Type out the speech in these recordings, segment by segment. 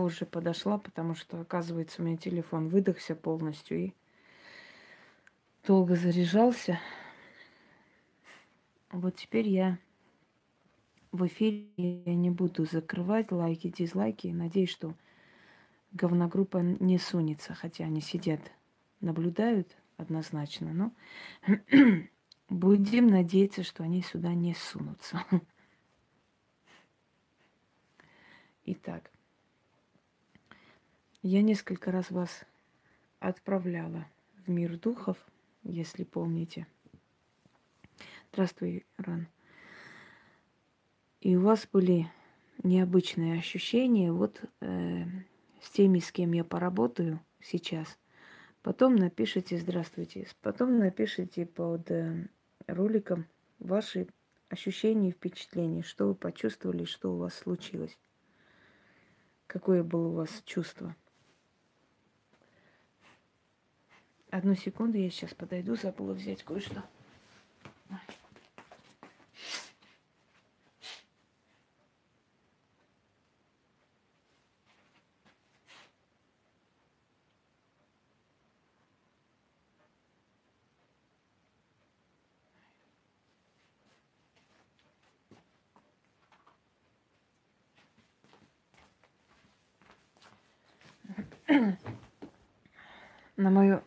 позже подошла, потому что, оказывается, у меня телефон выдохся полностью и долго заряжался. Вот теперь я в эфире я не буду закрывать лайки, дизлайки. Надеюсь, что говногруппа не сунется, хотя они сидят, наблюдают однозначно, но будем надеяться, что они сюда не сунутся. Итак, я несколько раз вас отправляла в мир духов, если помните. Здравствуй, Ран. И у вас были необычные ощущения. Вот э, с теми, с кем я поработаю сейчас. Потом напишите «Здравствуйте». Потом напишите под э, роликом ваши ощущения и впечатления, что вы почувствовали, что у вас случилось. Какое было у вас чувство. Одну секунду, я сейчас подойду, забыла взять кое-что мое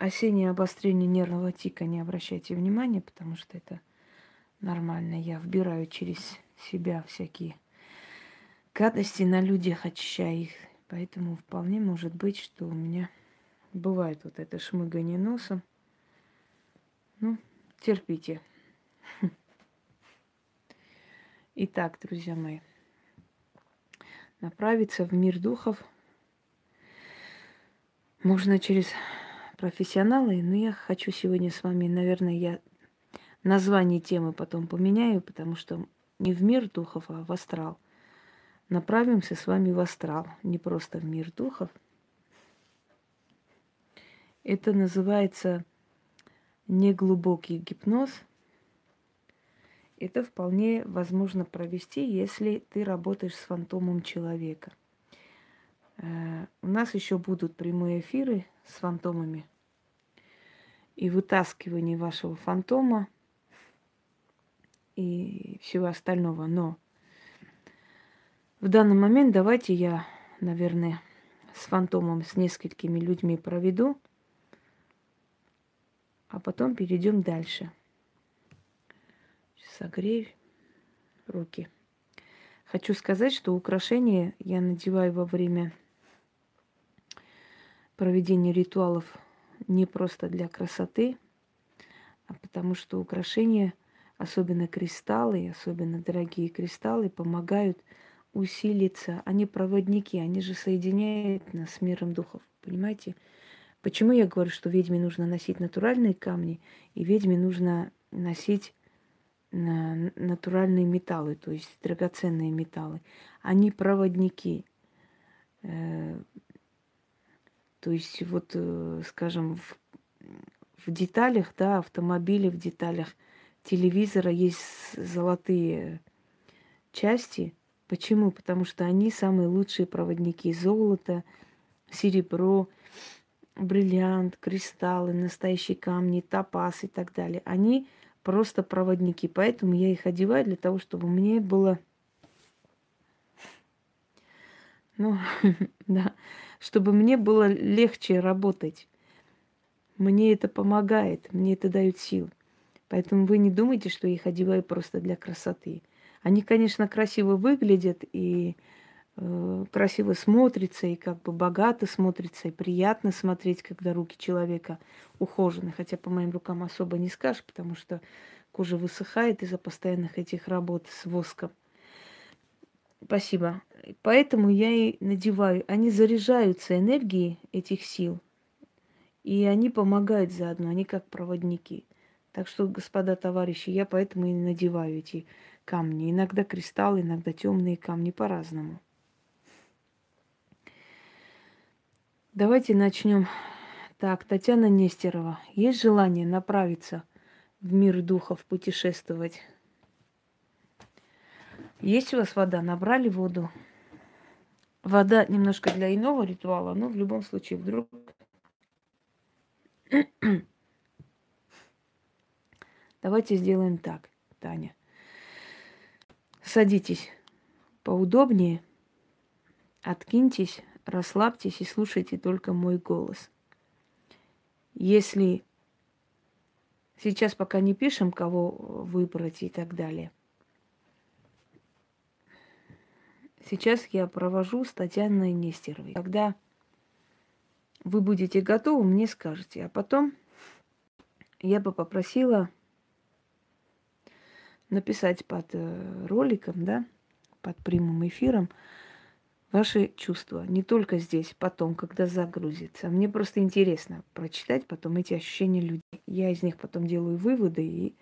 осеннее обострение нервного тика не обращайте внимания, потому что это нормально. Я вбираю через себя всякие гадости на людях, очищая их. Поэтому вполне может быть, что у меня бывает вот это шмыгание носом. Ну, терпите. Итак, друзья мои, направиться в мир духов можно через профессионалы, но я хочу сегодня с вами, наверное, я название темы потом поменяю, потому что не в мир духов, а в астрал. Направимся с вами в астрал, не просто в мир духов. Это называется неглубокий гипноз. Это вполне возможно провести, если ты работаешь с фантомом человека. Э, у нас еще будут прямые эфиры с фантомами и вытаскивание вашего фантома и всего остального. Но в данный момент давайте я, наверное, с фантомом, с несколькими людьми проведу, а потом перейдем дальше. Согрею руки. Хочу сказать, что украшения я надеваю во время проведение ритуалов не просто для красоты, а потому что украшения, особенно кристаллы, особенно дорогие кристаллы, помогают усилиться. Они проводники, они же соединяют нас с миром духов. Понимаете? Почему я говорю, что ведьме нужно носить натуральные камни, и ведьме нужно носить натуральные металлы, то есть драгоценные металлы. Они проводники. То есть вот, э, скажем, в, в деталях, да, автомобиля, в деталях телевизора есть золотые части. Почему? Потому что они самые лучшие проводники. Золото, серебро, бриллиант, кристаллы, настоящие камни, топаз и так далее. Они просто проводники. Поэтому я их одеваю для того, чтобы мне было... Ну, да, чтобы мне было легче работать. Мне это помогает, мне это дает сил. Поэтому вы не думайте, что я их одеваю просто для красоты. Они, конечно, красиво выглядят и э, красиво смотрятся, и как бы богато смотрятся, и приятно смотреть, когда руки человека ухожены. Хотя по моим рукам особо не скажешь, потому что кожа высыхает из-за постоянных этих работ с воском. Спасибо. Поэтому я и надеваю. Они заряжаются энергией этих сил. И они помогают заодно, они как проводники. Так что, господа товарищи, я поэтому и надеваю эти камни. Иногда кристаллы, иногда темные камни по-разному. Давайте начнем. Так, Татьяна Нестерова. Есть желание направиться в мир духов, путешествовать? Есть у вас вода? Набрали воду? Вода немножко для иного ритуала, но в любом случае вдруг Давайте сделаем так, Таня. Садитесь поудобнее, откиньтесь, расслабьтесь и слушайте только мой голос. Если сейчас пока не пишем, кого выбрать и так далее. Сейчас я провожу с Татьяной Нестеровой. Когда вы будете готовы, мне скажете. А потом я бы попросила написать под э, роликом, да, под прямым эфиром ваши чувства. Не только здесь, потом, когда загрузится. Мне просто интересно прочитать потом эти ощущения людей. Я из них потом делаю выводы, и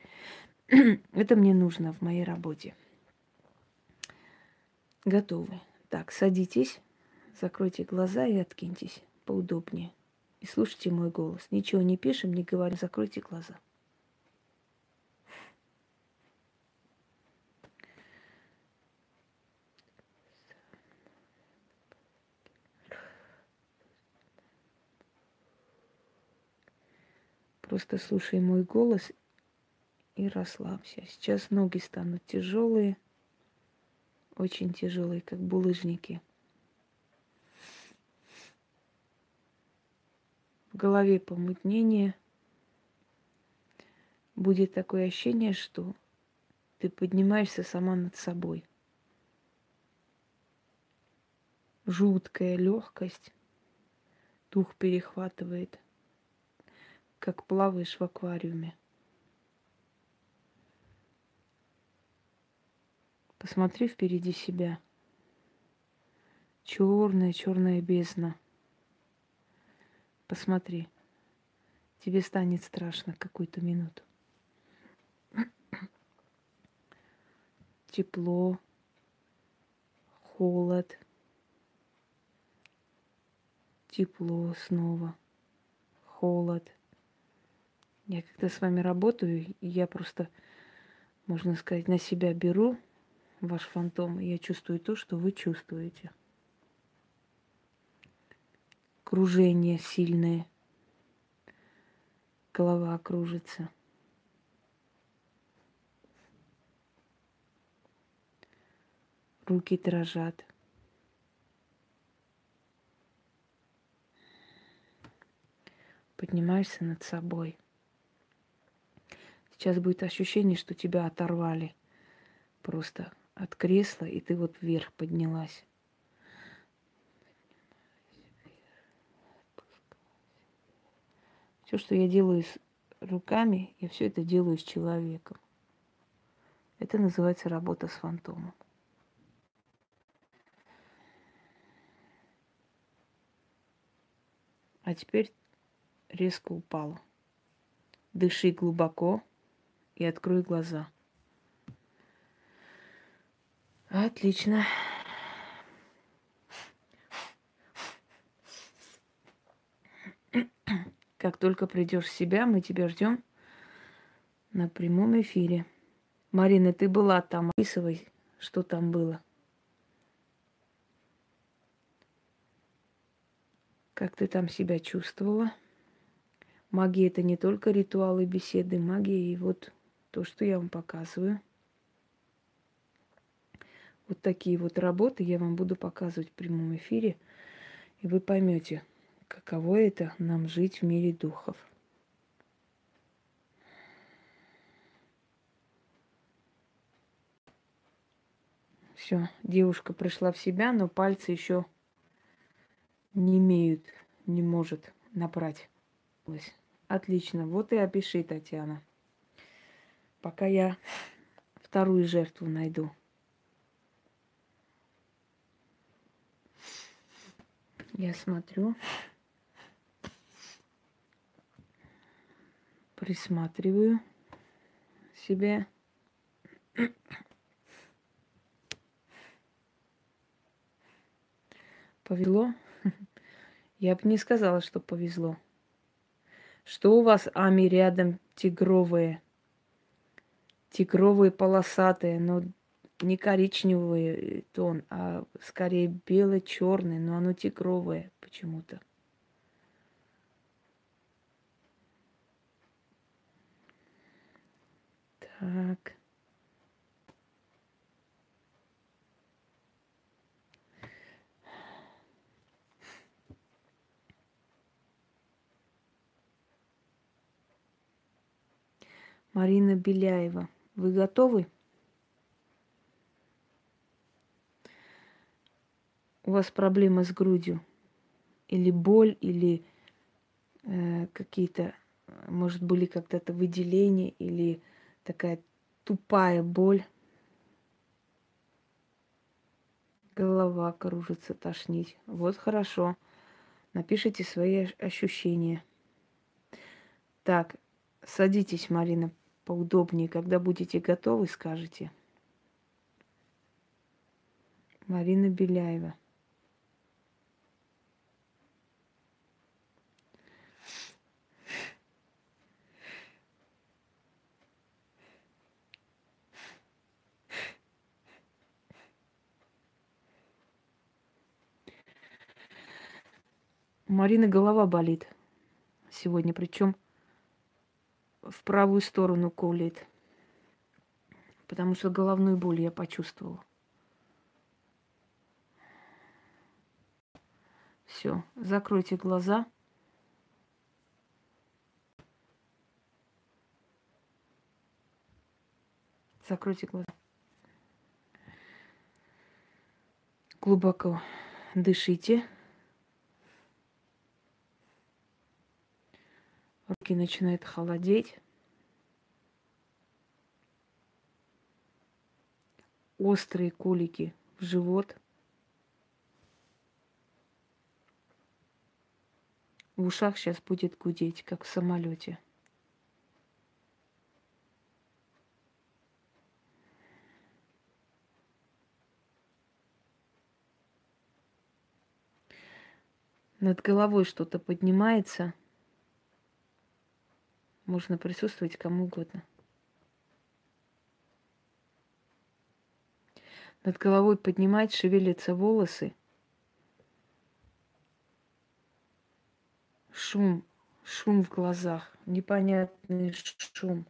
это мне нужно в моей работе. Готовы. Так, садитесь, закройте глаза и откиньтесь поудобнее. И слушайте мой голос. Ничего не пишем, не говорим, закройте глаза. Просто слушай мой голос и расслабься. Сейчас ноги станут тяжелые, очень тяжелые, как булыжники. В голове помутнение. Будет такое ощущение, что ты поднимаешься сама над собой. Жуткая легкость, дух перехватывает – как плаваешь в аквариуме. Посмотри впереди себя. Черная, черная бездна. Посмотри. Тебе станет страшно какую-то минуту. Тепло, холод, тепло снова, холод – я когда с вами работаю, я просто, можно сказать, на себя беру ваш фантом, я чувствую то, что вы чувствуете. Кружение сильное. Голова кружится. Руки дрожат. Поднимаешься над собой – Сейчас будет ощущение, что тебя оторвали просто от кресла, и ты вот вверх поднялась. Все, что я делаю с руками, я все это делаю с человеком. Это называется работа с фантомом. А теперь резко упала. Дыши глубоко и открой глаза. Отлично. Как только придешь в себя, мы тебя ждем на прямом эфире. Марина, ты была там, описывай, что там было. Как ты там себя чувствовала? Магия это не только ритуалы, беседы, магия и вот то, что я вам показываю. Вот такие вот работы я вам буду показывать в прямом эфире, и вы поймете, каково это нам жить в мире духов. Все, девушка пришла в себя, но пальцы еще не имеют, не может набрать. Отлично, вот и опиши, Татьяна пока я вторую жертву найду. Я смотрю, присматриваю себе. Повезло? Я бы не сказала, что повезло. Что у вас, Ами, рядом тигровые? тигровые полосатые, но не коричневый тон, а скорее бело-черный, но оно тигровое почему-то. Так. Марина Беляева. Вы готовы? У вас проблема с грудью. Или боль, или э, какие-то, может, были когда-то выделения, или такая тупая боль. Голова кружится, тошнить. Вот хорошо. Напишите свои ощущения. Так, садитесь, Марина, поудобнее. Когда будете готовы, скажете. Марина Беляева. У Марины голова болит сегодня, причем в правую сторону колет. Потому что головную боль я почувствовала. Все, закройте глаза. Закройте глаза. Глубоко дышите. Руки начинают холодеть. Острые колики в живот. В ушах сейчас будет гудеть, как в самолете. Над головой что-то поднимается – можно присутствовать кому угодно. Над головой поднимать, шевелятся волосы. Шум, шум в глазах, непонятный шум.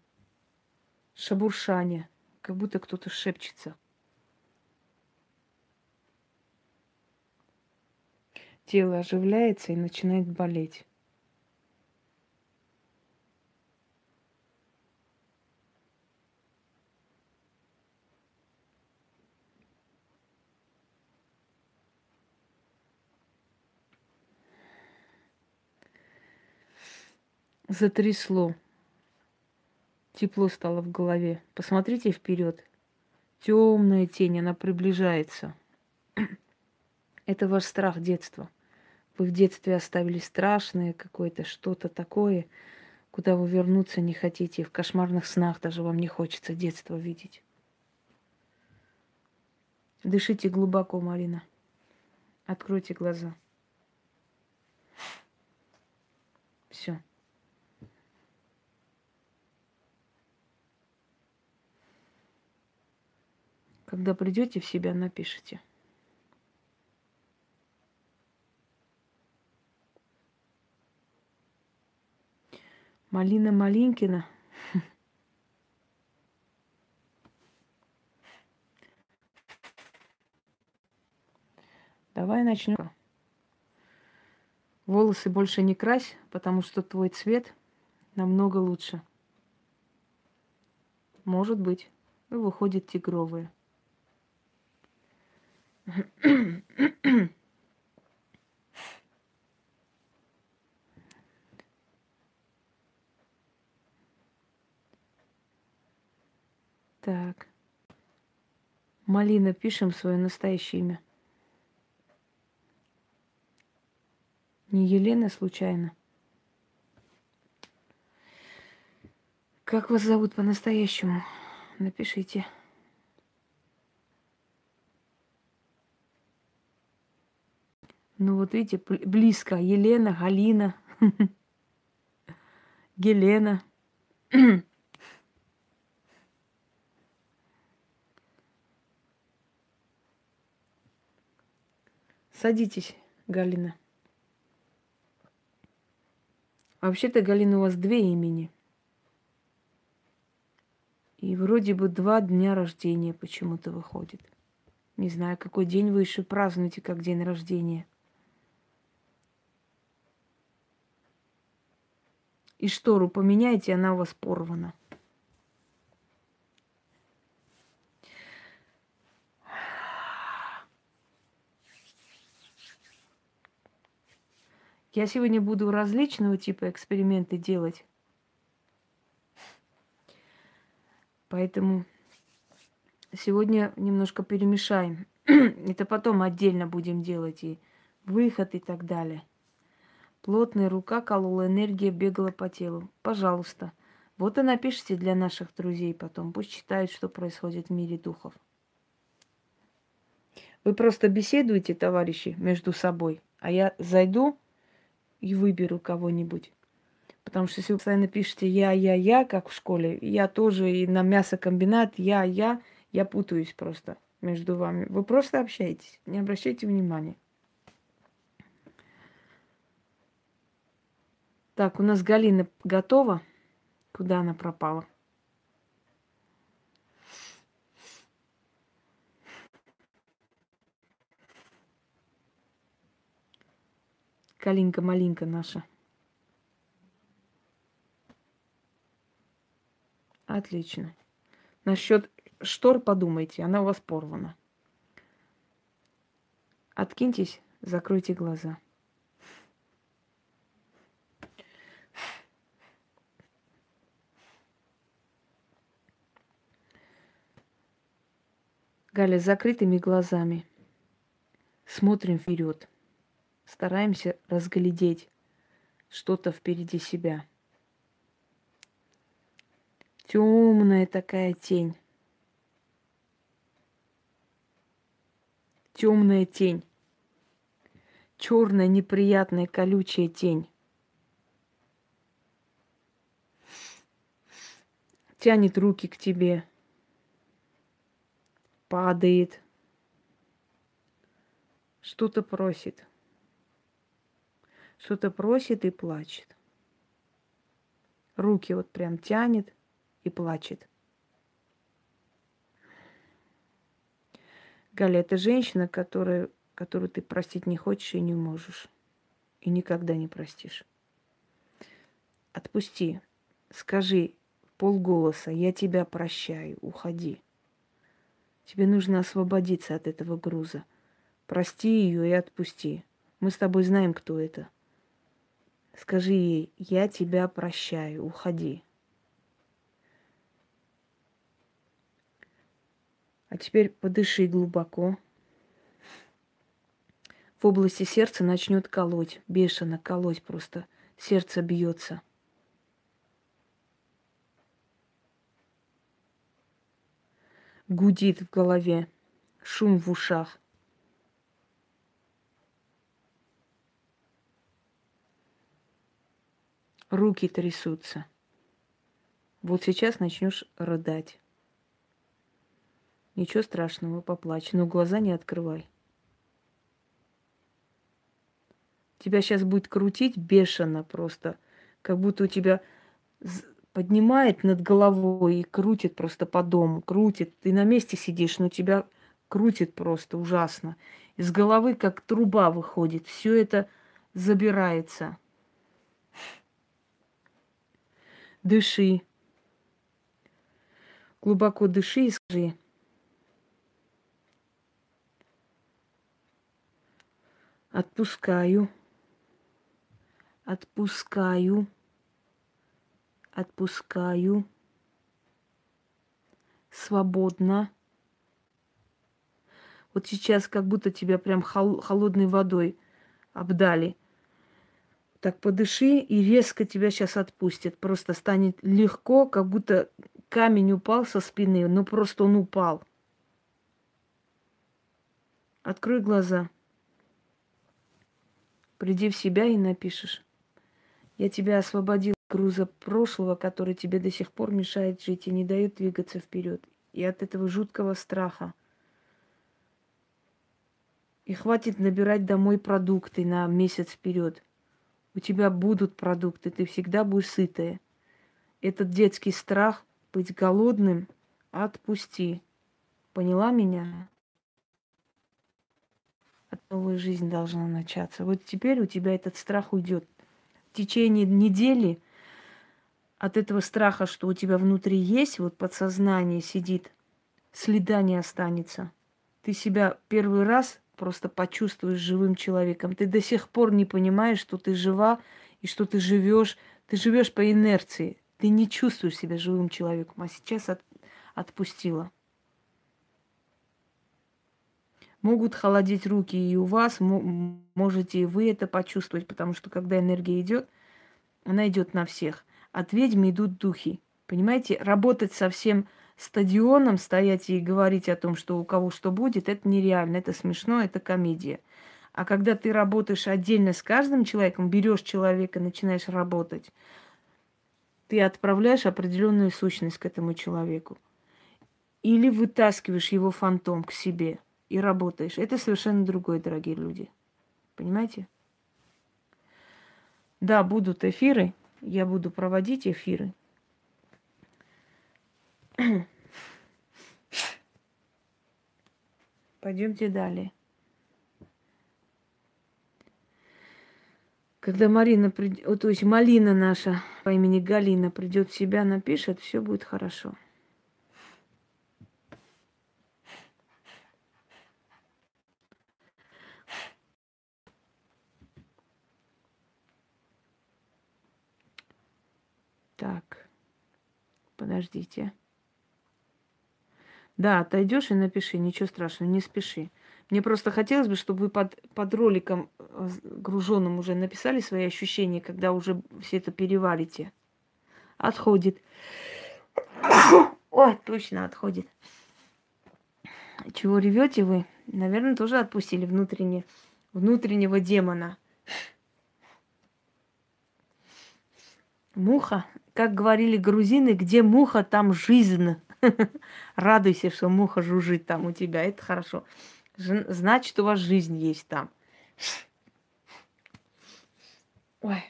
Шабуршание, как будто кто-то шепчется. Тело оживляется и начинает болеть. Затрясло. Тепло стало в голове. Посмотрите вперед. Темная тень, она приближается. Это ваш страх детства. Вы в детстве оставили страшное какое-то, что-то такое, куда вы вернуться не хотите. В кошмарных снах даже вам не хочется детство видеть. Дышите глубоко, Марина. Откройте глаза. Все. Когда придете в себя, напишите. Малина Малинкина. Давай начнем. Волосы больше не крась, потому что твой цвет намного лучше. Может быть, выходит тигровые. Так. Малина, пишем свое настоящее имя. Не Елена случайно. Как вас зовут по-настоящему? Напишите. Ну вот видите, близко. Елена, Галина, Гелена Садитесь, Галина. Вообще-то, Галина, у вас две имени. И вроде бы два дня рождения почему-то выходит. Не знаю, какой день вы еще празднуете, как день рождения – И штору поменяйте, она у вас порвана. Я сегодня буду различного типа эксперименты делать. Поэтому сегодня немножко перемешаем. Это потом отдельно будем делать и выход и так далее. Плотная рука колола, энергия бегала по телу. Пожалуйста. Вот и напишите для наших друзей потом. Пусть читают, что происходит в мире духов. Вы просто беседуете, товарищи, между собой, а я зайду и выберу кого-нибудь. Потому что если вы постоянно пишете я, я, я, как в школе, я тоже и на мясокомбинат, я, я, я путаюсь просто между вами. Вы просто общаетесь, не обращайте внимания. Так, у нас Галина готова. Куда она пропала? Калинка-малинка наша. Отлично. Насчет штор подумайте, она у вас порвана. Откиньтесь, закройте глаза. Галя, закрытыми глазами. Смотрим вперед стараемся разглядеть что-то впереди себя. Темная такая тень. Темная тень. Черная, неприятная, колючая тень. Тянет руки к тебе. Падает. Что-то просит что-то просит и плачет. Руки вот прям тянет и плачет. Галя, это женщина, которая, которую ты простить не хочешь и не можешь. И никогда не простишь. Отпусти. Скажи полголоса, я тебя прощаю, уходи. Тебе нужно освободиться от этого груза. Прости ее и отпусти. Мы с тобой знаем, кто это. Скажи ей, я тебя прощаю, уходи. А теперь подыши глубоко. В области сердца начнет колоть, бешено колоть просто. Сердце бьется. Гудит в голове, шум в ушах. руки трясутся. Вот сейчас начнешь рыдать. Ничего страшного, поплачь, но глаза не открывай. Тебя сейчас будет крутить бешено просто, как будто у тебя поднимает над головой и крутит просто по дому, крутит. Ты на месте сидишь, но тебя крутит просто ужасно. Из головы как труба выходит, все это забирается. Дыши. Глубоко дыши и скажи. Отпускаю. Отпускаю. Отпускаю. Свободно. Вот сейчас как будто тебя прям холодной водой обдали – так подыши, и резко тебя сейчас отпустит. Просто станет легко, как будто камень упал со спины, ну просто он упал. Открой глаза. Приди в себя и напишешь. Я тебя освободил груза прошлого, который тебе до сих пор мешает жить и не дает двигаться вперед. И от этого жуткого страха. И хватит набирать домой продукты на месяц вперед. У тебя будут продукты, ты всегда будешь сытая. Этот детский страх быть голодным отпусти. Поняла меня? От новая жизнь должна начаться. Вот теперь у тебя этот страх уйдет. В течение недели от этого страха, что у тебя внутри есть, вот подсознание сидит, следа не останется. Ты себя первый раз просто почувствуешь живым человеком. Ты до сих пор не понимаешь, что ты жива и что ты живешь. Ты живешь по инерции. Ты не чувствуешь себя живым человеком, а сейчас от, отпустила. Могут холодеть руки и у вас, можете и вы это почувствовать, потому что когда энергия идет, она идет на всех. От ведьмы идут духи. Понимаете, работать совсем стадионом стоять и говорить о том, что у кого что будет, это нереально, это смешно, это комедия. А когда ты работаешь отдельно с каждым человеком, берешь человека, начинаешь работать, ты отправляешь определенную сущность к этому человеку. Или вытаскиваешь его фантом к себе и работаешь. Это совершенно другое, дорогие люди. Понимаете? Да, будут эфиры. Я буду проводить эфиры. Пойдемте далее. Когда Марина придет, то есть Малина наша по имени Галина придет в себя, напишет, все будет хорошо. Так, подождите. Да, отойдешь и напиши, ничего страшного, не спеши. Мне просто хотелось бы, чтобы вы под, под роликом э, груженным уже написали свои ощущения, когда уже все это переварите. Отходит. Ой, точно отходит. Чего ревете вы? Наверное, тоже отпустили внутренне, внутреннего демона. Муха, как говорили грузины, где муха, там жизнь. Радуйся, что муха жужжит там у тебя. Это хорошо. Значит, у вас жизнь есть там. Ой,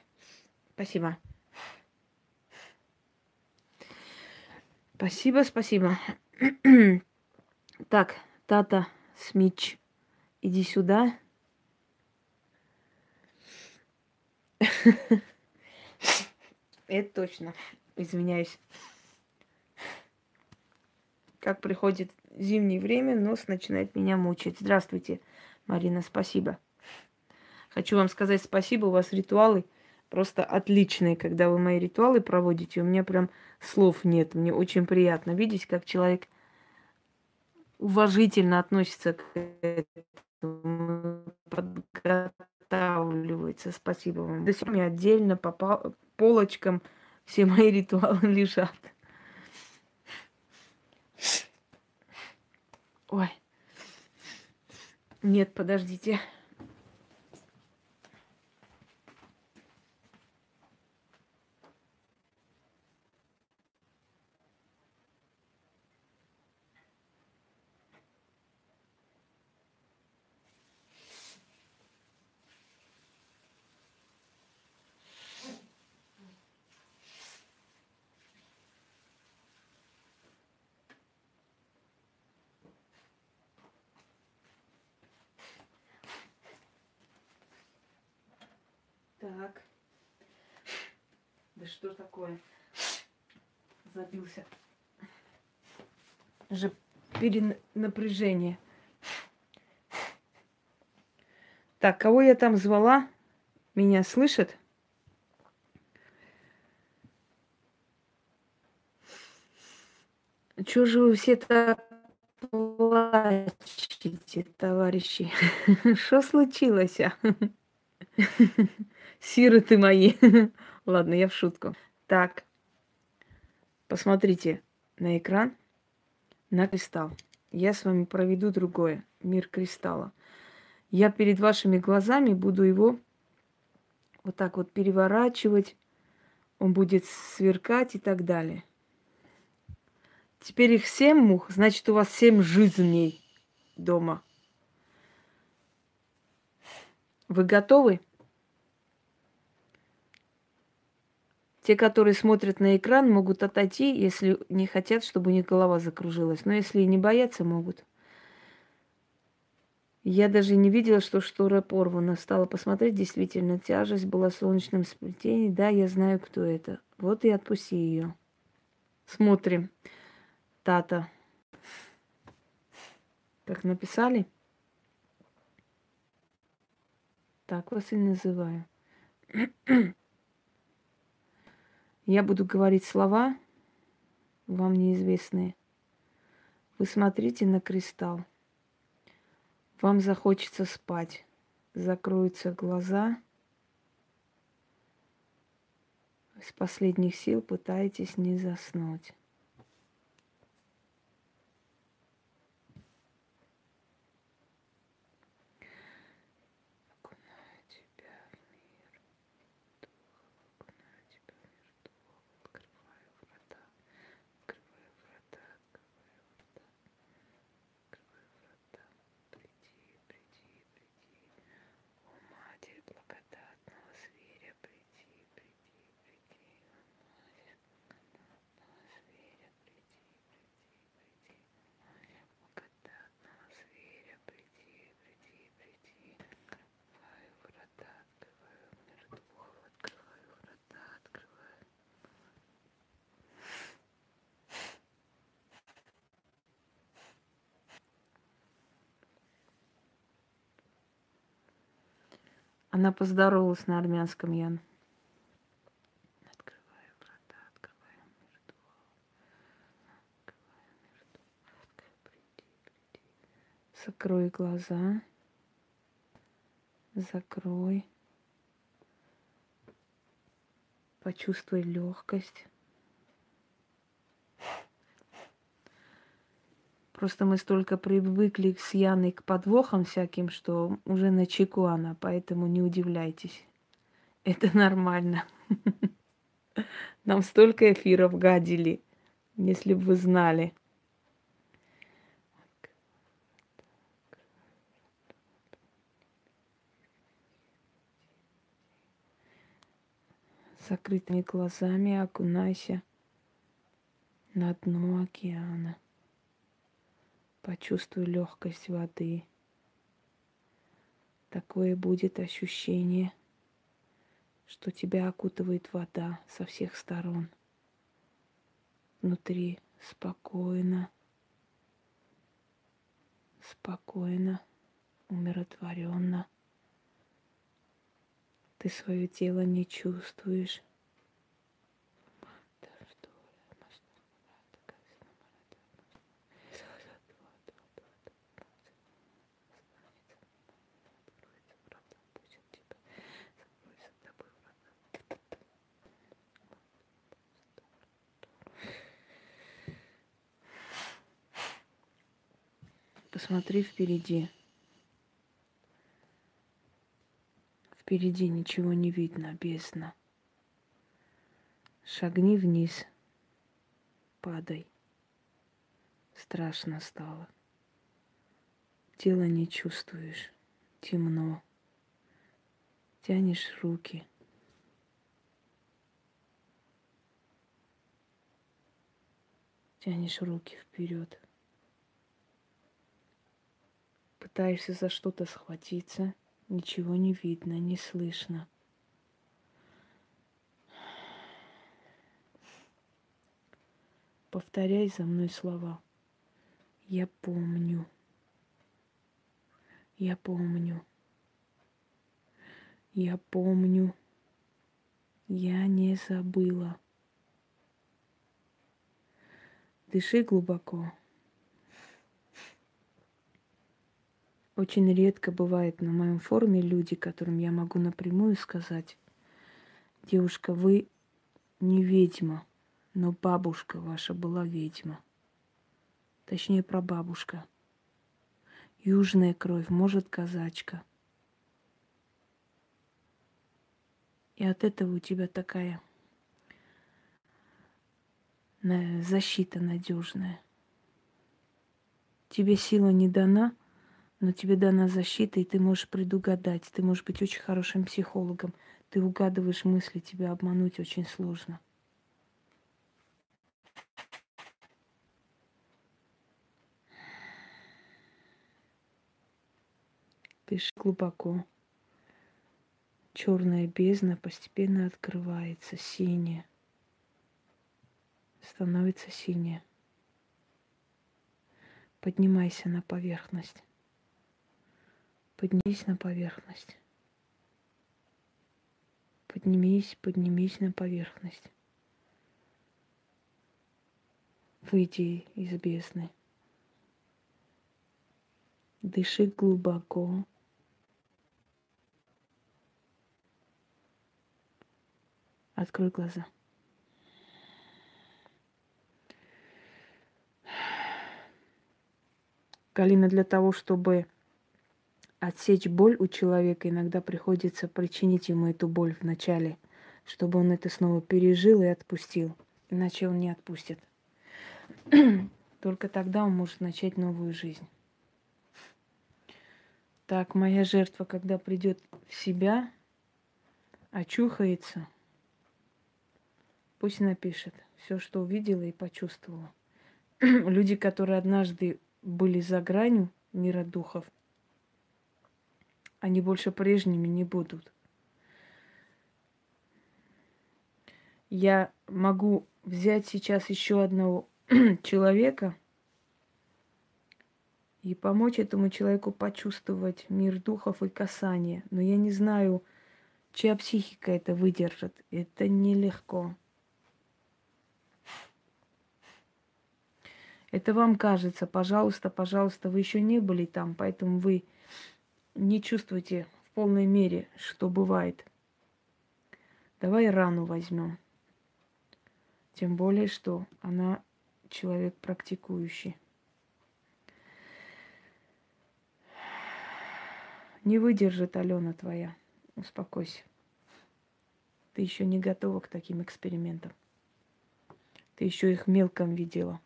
спасибо. Спасибо, спасибо. так, Тата Смич, иди сюда. Это точно. Извиняюсь. Как приходит зимнее время, нос начинает меня мучить. Здравствуйте, Марина, спасибо. Хочу вам сказать спасибо, у вас ритуалы просто отличные. Когда вы мои ритуалы проводите, у меня прям слов нет. Мне очень приятно видеть, как человек уважительно относится к этому, подготавливается. Спасибо вам. До сих пор отдельно по полочкам все мои ритуалы лежат. Ой. Нет, подождите. Так. Да что такое? Забился. Же перенапряжение. Так, кого я там звала? Меня слышат? Чего же вы все так плачете, товарищи? Что случилось? А? Сироты мои. Ладно, я в шутку. Так, посмотрите на экран, на кристалл. Я с вами проведу другое, мир кристалла. Я перед вашими глазами буду его вот так вот переворачивать, он будет сверкать и так далее. Теперь их семь мух, значит, у вас семь жизней дома. Вы готовы? Те, которые смотрят на экран, могут отойти, если не хотят, чтобы у них голова закружилась. Но если не боятся, могут. Я даже не видела, что штора порвана. Стала посмотреть, действительно, тяжесть была в солнечном сплетении. Да, я знаю, кто это. Вот и отпусти ее. Смотрим. Тата. Как написали? Так вас и называю. Я буду говорить слова, вам неизвестные. Вы смотрите на кристалл. Вам захочется спать. Закроются глаза. С последних сил пытаетесь не заснуть. Она поздоровалась на армянском, Ян. Открываю врата, духа. Открываю мир духа. Приди, приди. Закрой глаза. Закрой. Почувствуй легкость. Просто мы столько привыкли с Яной к подвохам всяким, что уже на чеку она, поэтому не удивляйтесь. Это нормально. Нам столько эфиров гадили, если бы вы знали. Закрытыми глазами окунайся на дно океана. Почувствуй легкость воды. Такое будет ощущение, что тебя окутывает вода со всех сторон. Внутри спокойно, спокойно, умиротворенно. Ты свое тело не чувствуешь. Посмотри впереди. Впереди ничего не видно, бездна. Шагни вниз, падай. Страшно стало. Тело не чувствуешь, темно. Тянешь руки. Тянешь руки вперед пытаешься за что-то схватиться, ничего не видно, не слышно. Повторяй за мной слова. Я помню. Я помню. Я помню. Я не забыла. Дыши глубоко. Очень редко бывает на моем форуме люди, которым я могу напрямую сказать, девушка, вы не ведьма, но бабушка ваша была ведьма. Точнее, прабабушка. Южная кровь, может, казачка. И от этого у тебя такая защита надежная. Тебе сила не дана – Но тебе дана защита, и ты можешь предугадать. Ты можешь быть очень хорошим психологом. Ты угадываешь мысли, тебя обмануть очень сложно. Пиши глубоко. Черная бездна постепенно открывается, синяя. Становится синяя. Поднимайся на поверхность. Поднимись на поверхность. Поднимись, поднимись на поверхность. Выйди из бездны. Дыши глубоко. Открой глаза. Галина, для того, чтобы отсечь боль у человека, иногда приходится причинить ему эту боль в начале, чтобы он это снова пережил и отпустил. Иначе он не отпустит. Только тогда он может начать новую жизнь. Так, моя жертва, когда придет в себя, очухается – Пусть напишет все, что увидела и почувствовала. Люди, которые однажды были за гранью мира духов, они больше прежними не будут. Я могу взять сейчас еще одного человека и помочь этому человеку почувствовать мир духов и касание. Но я не знаю, чья психика это выдержит. Это нелегко. Это вам кажется, пожалуйста, пожалуйста, вы еще не были там, поэтому вы не чувствуете в полной мере, что бывает. Давай рану возьмем. Тем более, что она человек практикующий. Не выдержит Алена твоя. Успокойся. Ты еще не готова к таким экспериментам. Ты еще их мелком видела.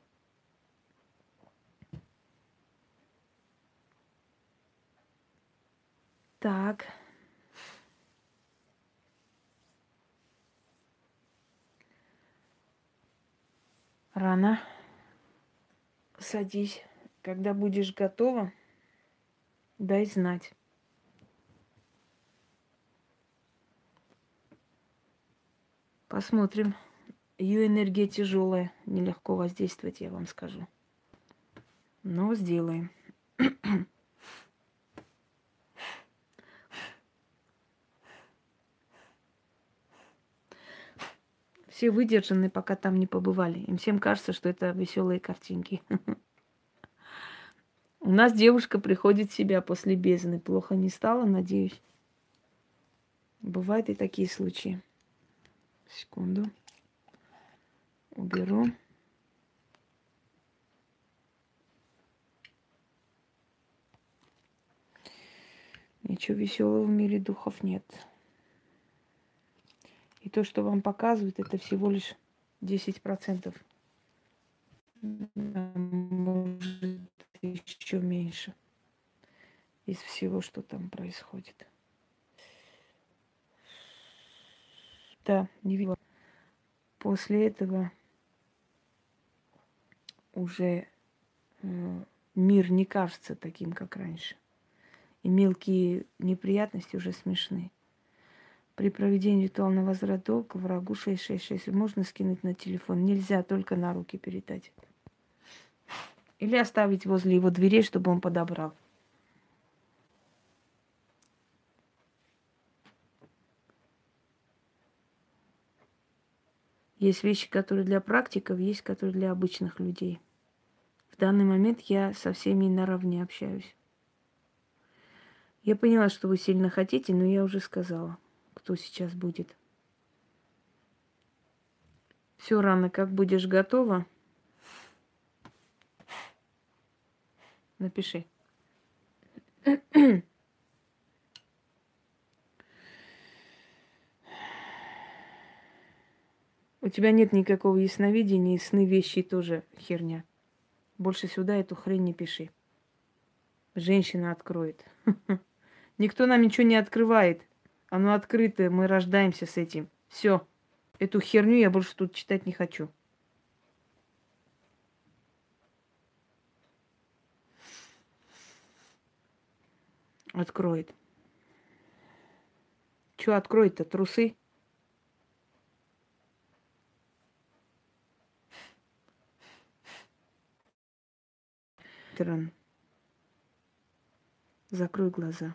Так. Рано. Садись. Когда будешь готова, дай знать. Посмотрим. Ее энергия тяжелая, нелегко воздействовать, я вам скажу. Но сделаем. Все выдержаны, пока там не побывали. Им всем кажется, что это веселые картинки. У нас девушка приходит в себя после бездны. Плохо не стало, надеюсь. Бывают и такие случаи. Секунду. Уберу. Ничего веселого в мире духов нет. То, что вам показывают, это всего лишь 10%. Может, еще меньше из всего, что там происходит. Да, не видела. После этого уже э, мир не кажется таким, как раньше. И мелкие неприятности уже смешные. При проведении ритуала возврат долга врагу 666 можно скинуть на телефон. Нельзя только на руки передать. Или оставить возле его дверей, чтобы он подобрал. Есть вещи, которые для практиков, есть, которые для обычных людей. В данный момент я со всеми наравне общаюсь. Я поняла, что вы сильно хотите, но я уже сказала кто сейчас будет. Все рано, как будешь готова, напиши. У тебя нет никакого ясновидения, и сны вещи тоже херня. Больше сюда эту хрень не пиши. Женщина откроет. Никто нам ничего не открывает. Оно открыто, мы рождаемся с этим. Все. Эту херню я больше тут читать не хочу. Откроет. Что откроет-то? Трусы? Закрой глаза.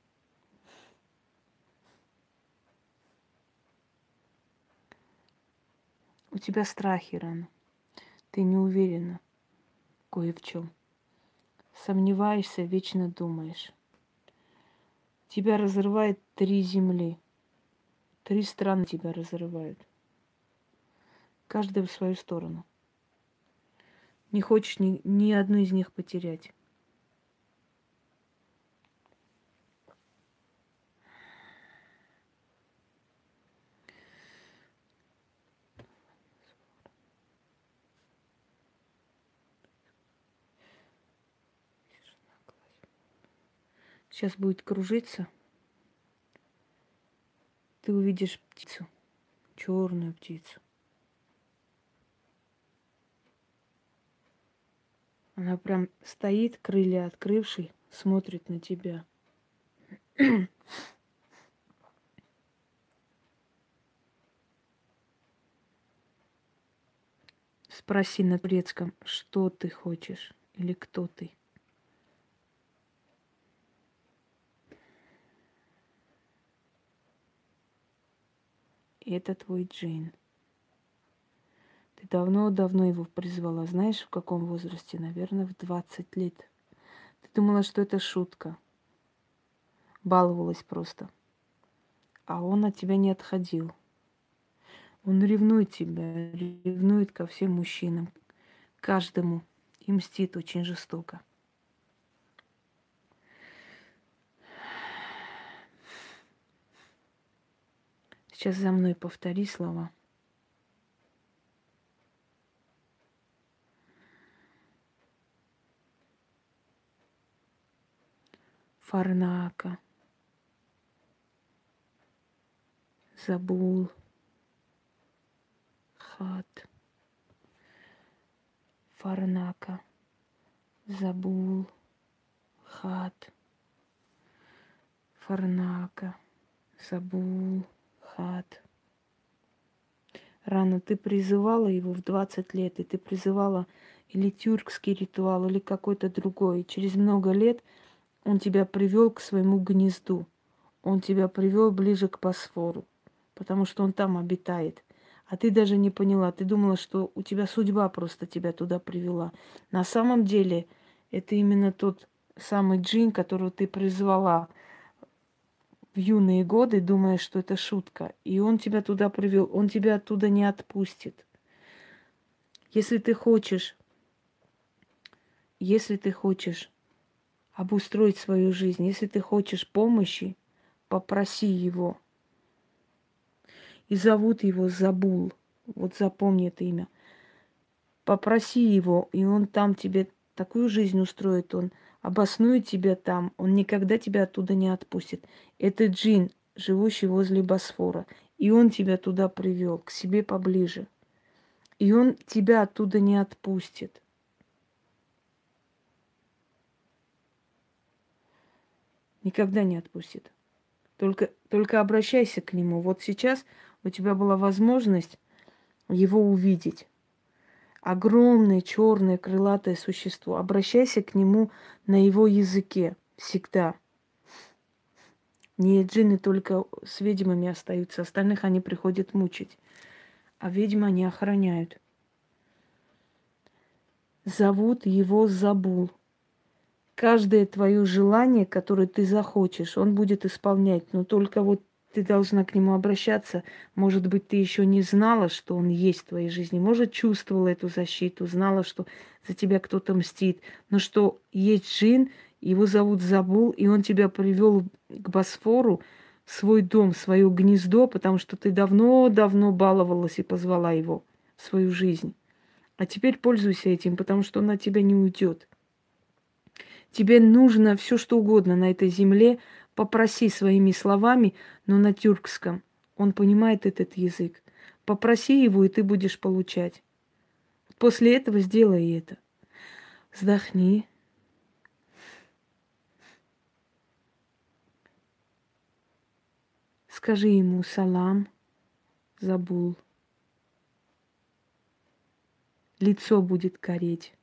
тебя страхи рано. Ты не уверена кое в чем. Сомневаешься, вечно думаешь. Тебя разрывает три земли. Три страны тебя разрывают. Каждая в свою сторону. Не хочешь ни, ни одну из них потерять. Сейчас будет кружиться. Ты увидишь птицу, черную птицу. Она прям стоит, крылья открывший, смотрит на тебя. Спроси на турецком, что ты хочешь или кто ты. Это твой джин. Ты давно-давно его призвала. Знаешь, в каком возрасте? Наверное, в 20 лет. Ты думала, что это шутка. Баловалась просто. А он от тебя не отходил. Он ревнует тебя, ревнует ко всем мужчинам, каждому, и мстит очень жестоко. Сейчас за мной повтори слова. Фарнака. Забул. Хат. Фарнака. Забул. Хат. Фарнака. Забул. Хат. Рано ты призывала его в 20 лет, и ты призывала или тюркский ритуал, или какой-то другой. И через много лет он тебя привел к своему гнезду. Он тебя привел ближе к Босфору, потому что он там обитает. А ты даже не поняла, ты думала, что у тебя судьба просто тебя туда привела. На самом деле это именно тот самый джин, которого ты призвала в юные годы, думая, что это шутка. И он тебя туда привел, он тебя оттуда не отпустит. Если ты хочешь, если ты хочешь обустроить свою жизнь, если ты хочешь помощи, попроси его. И зовут его Забул. Вот запомни это имя. Попроси его, и он там тебе такую жизнь устроит, он обоснует тебя там, он никогда тебя оттуда не отпустит. Это джин, живущий возле Босфора. И он тебя туда привел, к себе поближе. И он тебя оттуда не отпустит. Никогда не отпустит. Только, только обращайся к нему. Вот сейчас у тебя была возможность его увидеть огромное черное крылатое существо. Обращайся к нему на его языке всегда. Нет, джинны только с ведьмами остаются, остальных они приходят мучить. А ведьмы они охраняют. Зовут его Забул. Каждое твое желание, которое ты захочешь, он будет исполнять. Но только вот ты должна к нему обращаться. Может быть, ты еще не знала, что он есть в твоей жизни. Может, чувствовала эту защиту, знала, что за тебя кто-то мстит. Но что есть джин, его зовут Забул, и он тебя привел к Босфору, свой дом, свое гнездо, потому что ты давно-давно баловалась и позвала его в свою жизнь. А теперь пользуйся этим, потому что он от тебя не уйдет. Тебе нужно все, что угодно на этой земле, попроси своими словами, но на тюркском. Он понимает этот язык. Попроси его, и ты будешь получать. После этого сделай это. Вздохни, Скажи ему салам, забул. Лицо будет кореть.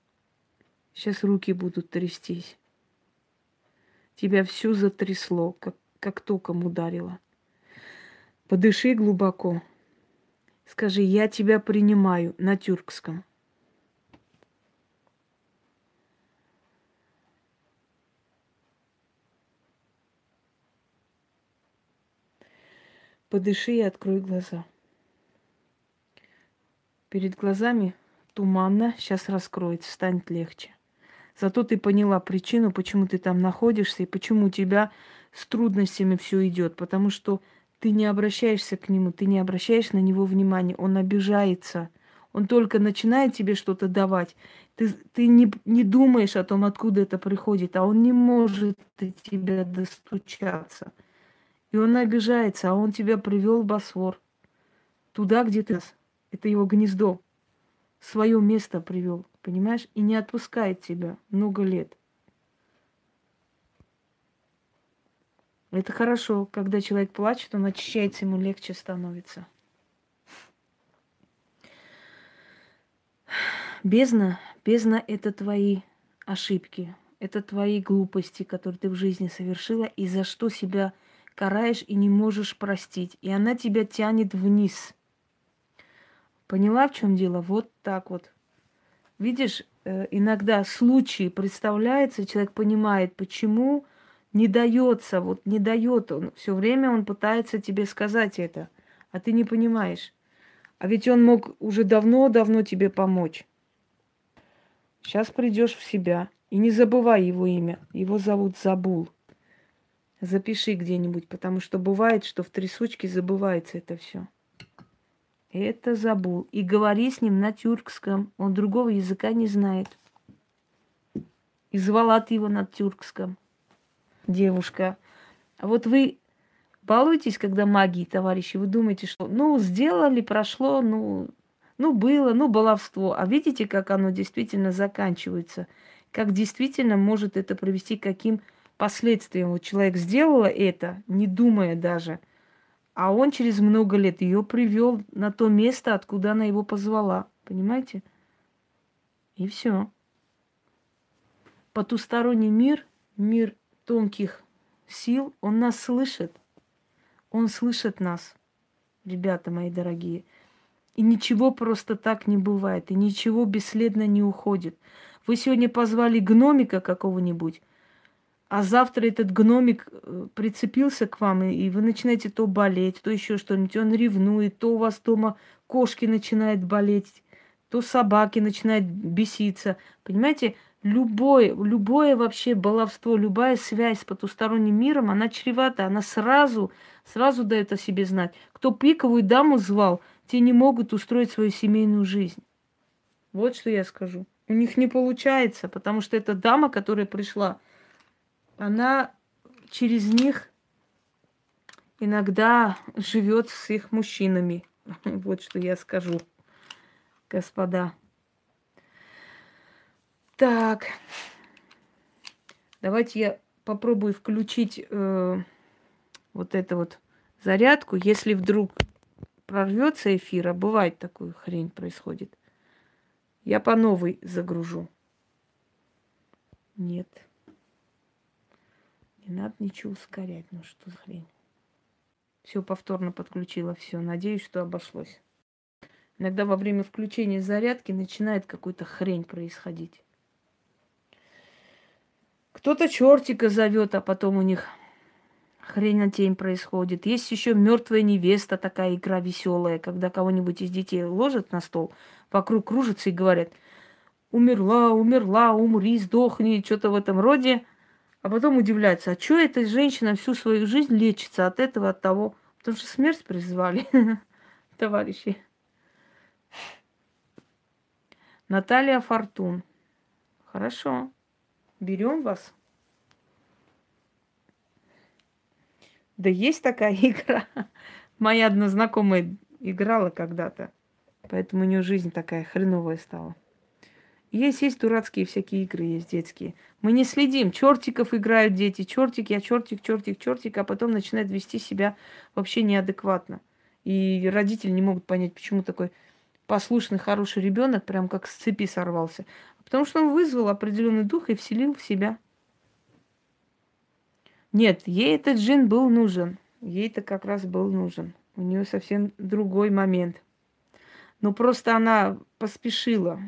Сейчас руки будут трястись. Тебя всю затрясло, как, как током ударило. Подыши глубоко. Скажи, я тебя принимаю на тюркском. Подыши и открой глаза. Перед глазами туманно, сейчас раскроется, станет легче. Зато ты поняла причину, почему ты там находишься и почему у тебя с трудностями все идет. Потому что ты не обращаешься к нему, ты не обращаешь на него внимания, он обижается. Он только начинает тебе что-то давать. Ты, ты не, не думаешь о том, откуда это приходит, а он не может до тебя достучаться. И он обижается, а он тебя привел в Босфор. Туда, где ты. Это его гнездо. Свое место привел, понимаешь? И не отпускает тебя много лет. Это хорошо, когда человек плачет, он очищается, ему легче становится. Бездна, бездна – это твои ошибки, это твои глупости, которые ты в жизни совершила, и за что себя караешь и не можешь простить. И она тебя тянет вниз. Поняла, в чем дело? Вот так вот. Видишь, э, иногда случай представляется, человек понимает, почему не дается, вот не дает он. Все время он пытается тебе сказать это, а ты не понимаешь. А ведь он мог уже давно-давно тебе помочь. Сейчас придешь в себя. И не забывай его имя. Его зовут Забул. Запиши где-нибудь, потому что бывает, что в трясучке забывается это все. Это забыл. И говори с ним на тюркском. Он другого языка не знает. И звала ты его на тюркском. Девушка. А вот вы балуетесь, когда магии, товарищи, вы думаете, что ну, сделали, прошло, ну, ну, было, ну, баловство. А видите, как оно действительно заканчивается? Как действительно может это привести к каким последствиям. Вот человек сделала это, не думая даже, а он через много лет ее привел на то место, откуда она его позвала. Понимаете? И все. Потусторонний мир, мир тонких сил, он нас слышит. Он слышит нас, ребята мои дорогие. И ничего просто так не бывает, и ничего бесследно не уходит. Вы сегодня позвали гномика какого-нибудь, а завтра этот гномик э, прицепился к вам, и вы начинаете то болеть, то еще что-нибудь, он ревнует, то у вас дома кошки начинают болеть, то собаки начинают беситься. Понимаете, любое, любое вообще баловство, любая связь с потусторонним миром, она чревата, она сразу, сразу дает о себе знать. Кто пиковую даму звал, те не могут устроить свою семейную жизнь. Вот что я скажу. У них не получается, потому что эта дама, которая пришла, она через них иногда живет с их мужчинами. Вот что я скажу, господа. Так, давайте я попробую включить э, вот эту вот зарядку. Если вдруг прорвется эфир, а бывает такую хрень происходит, я по новой загружу. Нет. Не надо ничего ускорять, ну что за хрень. Все, повторно подключила, все. Надеюсь, что обошлось. Иногда во время включения зарядки начинает какую-то хрень происходить. Кто-то чертика зовет, а потом у них хрень на тень происходит. Есть еще мертвая невеста, такая игра веселая, когда кого-нибудь из детей ложат на стол, вокруг кружатся и говорят, умерла, умерла, умри, сдохни, что-то в этом роде. А потом удивляются, а что эта женщина всю свою жизнь лечится от этого, от того? Потому что смерть призвали, товарищи. Наталья Фортун. Хорошо. Берем вас. Да есть такая игра. Моя одна знакомая играла когда-то. Поэтому у нее жизнь такая хреновая стала. Есть, есть дурацкие всякие игры, есть детские. Мы не следим. Чертиков играют дети. Чертик, я чертик, чертик, чертик, а потом начинают вести себя вообще неадекватно. И родители не могут понять, почему такой послушный, хороший ребенок прям как с цепи сорвался. Потому что он вызвал определенный дух и вселил в себя. Нет, ей этот джин был нужен. Ей-то как раз был нужен. У нее совсем другой момент. Но просто она поспешила.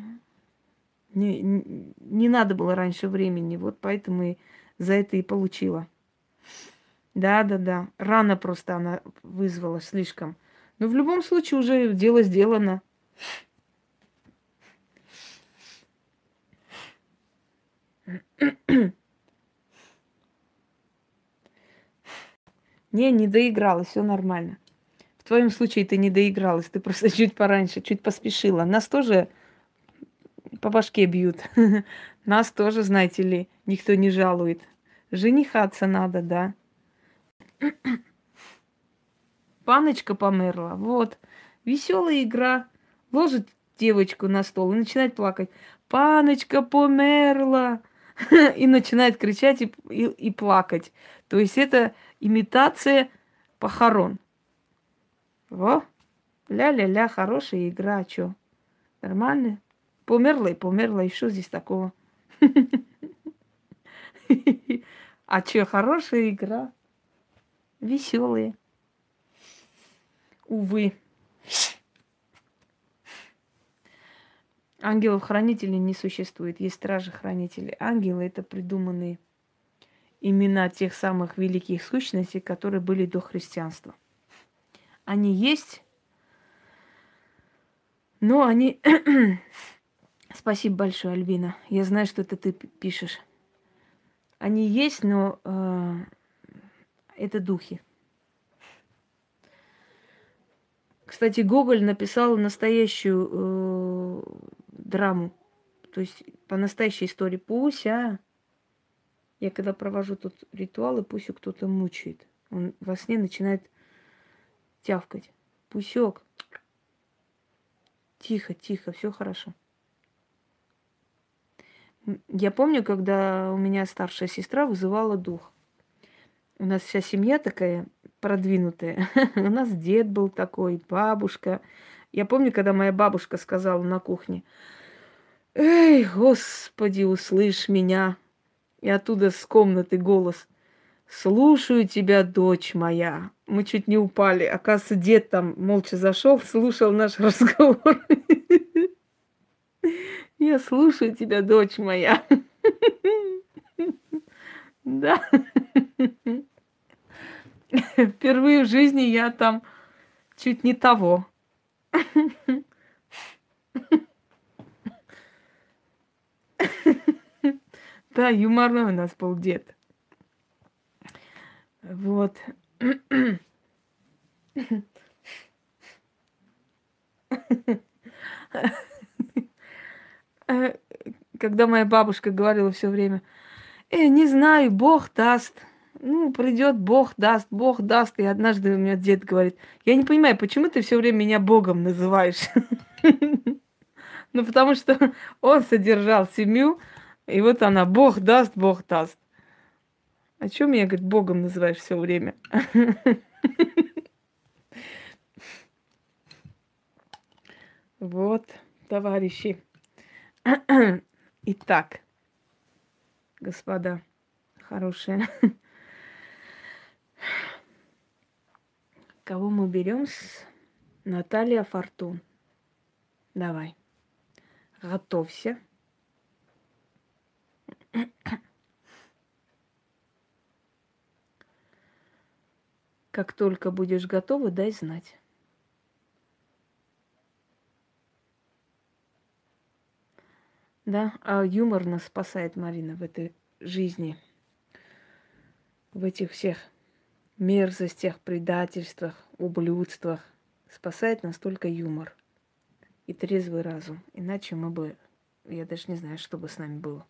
Не, не, надо было раньше времени. Вот поэтому и за это и получила. Да, да, да. Рано просто она вызвала слишком. Но в любом случае уже дело сделано. Не, не доигралась, все нормально. В твоем случае ты не доигралась, ты просто чуть пораньше, чуть поспешила. Нас тоже по башке бьют. Нас тоже, знаете ли, никто не жалует. Женихаться надо, да. Паночка померла. Вот. Веселая игра. Ложит девочку на стол и начинает плакать. Паночка померла. И начинает кричать и, и, и плакать. То есть это имитация похорон. Во, ля-ля-ля, хорошая игра, а чё? Нормально? Померла и померла, и что здесь такого? А чё, хорошая игра? Веселые. Увы. Ангелов-хранителей не существует, есть стражи-хранители. Ангелы это придуманные имена тех самых великих сущностей, которые были до христианства. Они есть, но они... Спасибо большое, Альбина. Я знаю, что это ты пишешь. Они есть, но э, это духи. Кстати, Гоголь написал настоящую э, драму, то есть по настоящей истории Пуся. Я когда провожу тут ритуалы, Пусю кто-то мучает. Он во сне начинает тявкать. Пусек. Тихо, тихо, все хорошо. Я помню, когда у меня старшая сестра вызывала дух. У нас вся семья такая продвинутая. у нас дед был такой, бабушка. Я помню, когда моя бабушка сказала на кухне, «Эй, Господи, услышь меня!» И оттуда с комнаты голос. Слушаю тебя, дочь моя. Мы чуть не упали. Оказывается, дед там молча зашел, слушал наш разговор. Я слушаю тебя, дочь моя. Да. Впервые в жизни я там чуть не того. Да, юморной у нас был дед. Вот. Когда моя бабушка говорила все время, э, не знаю, Бог даст. Ну, придет Бог даст, Бог даст. И однажды у меня дед говорит, я не понимаю, почему ты все время меня Богом называешь? Ну, потому что он содержал семью, и вот она, Бог даст, Бог даст. А что меня, говорит, Богом называешь все время? Вот, товарищи. Итак, господа хорошие, Кого мы берем с Наталья Фортун? Давай. Готовься. Как только будешь готова, дай знать. Да, а юмор нас спасает, Марина, в этой жизни. В этих всех мерзостях, предательствах, ублюдствах. Спасает нас только юмор и трезвый разум. Иначе мы бы, я даже не знаю, что бы с нами было.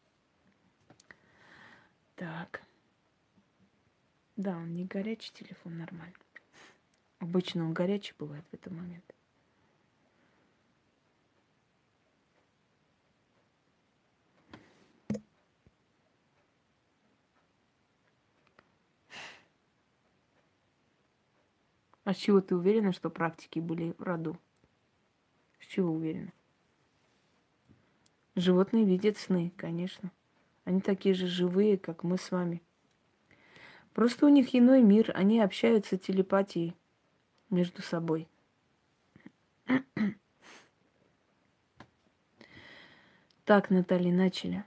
Так. Да, он не горячий телефон, нормально. Обычно он горячий бывает в этот момент. А с чего ты уверена, что практики были в роду? С чего уверена? Животные видят сны, конечно. Они такие же живые, как мы с вами. Просто у них иной мир, они общаются телепатией между собой. Так, Наталья, начали.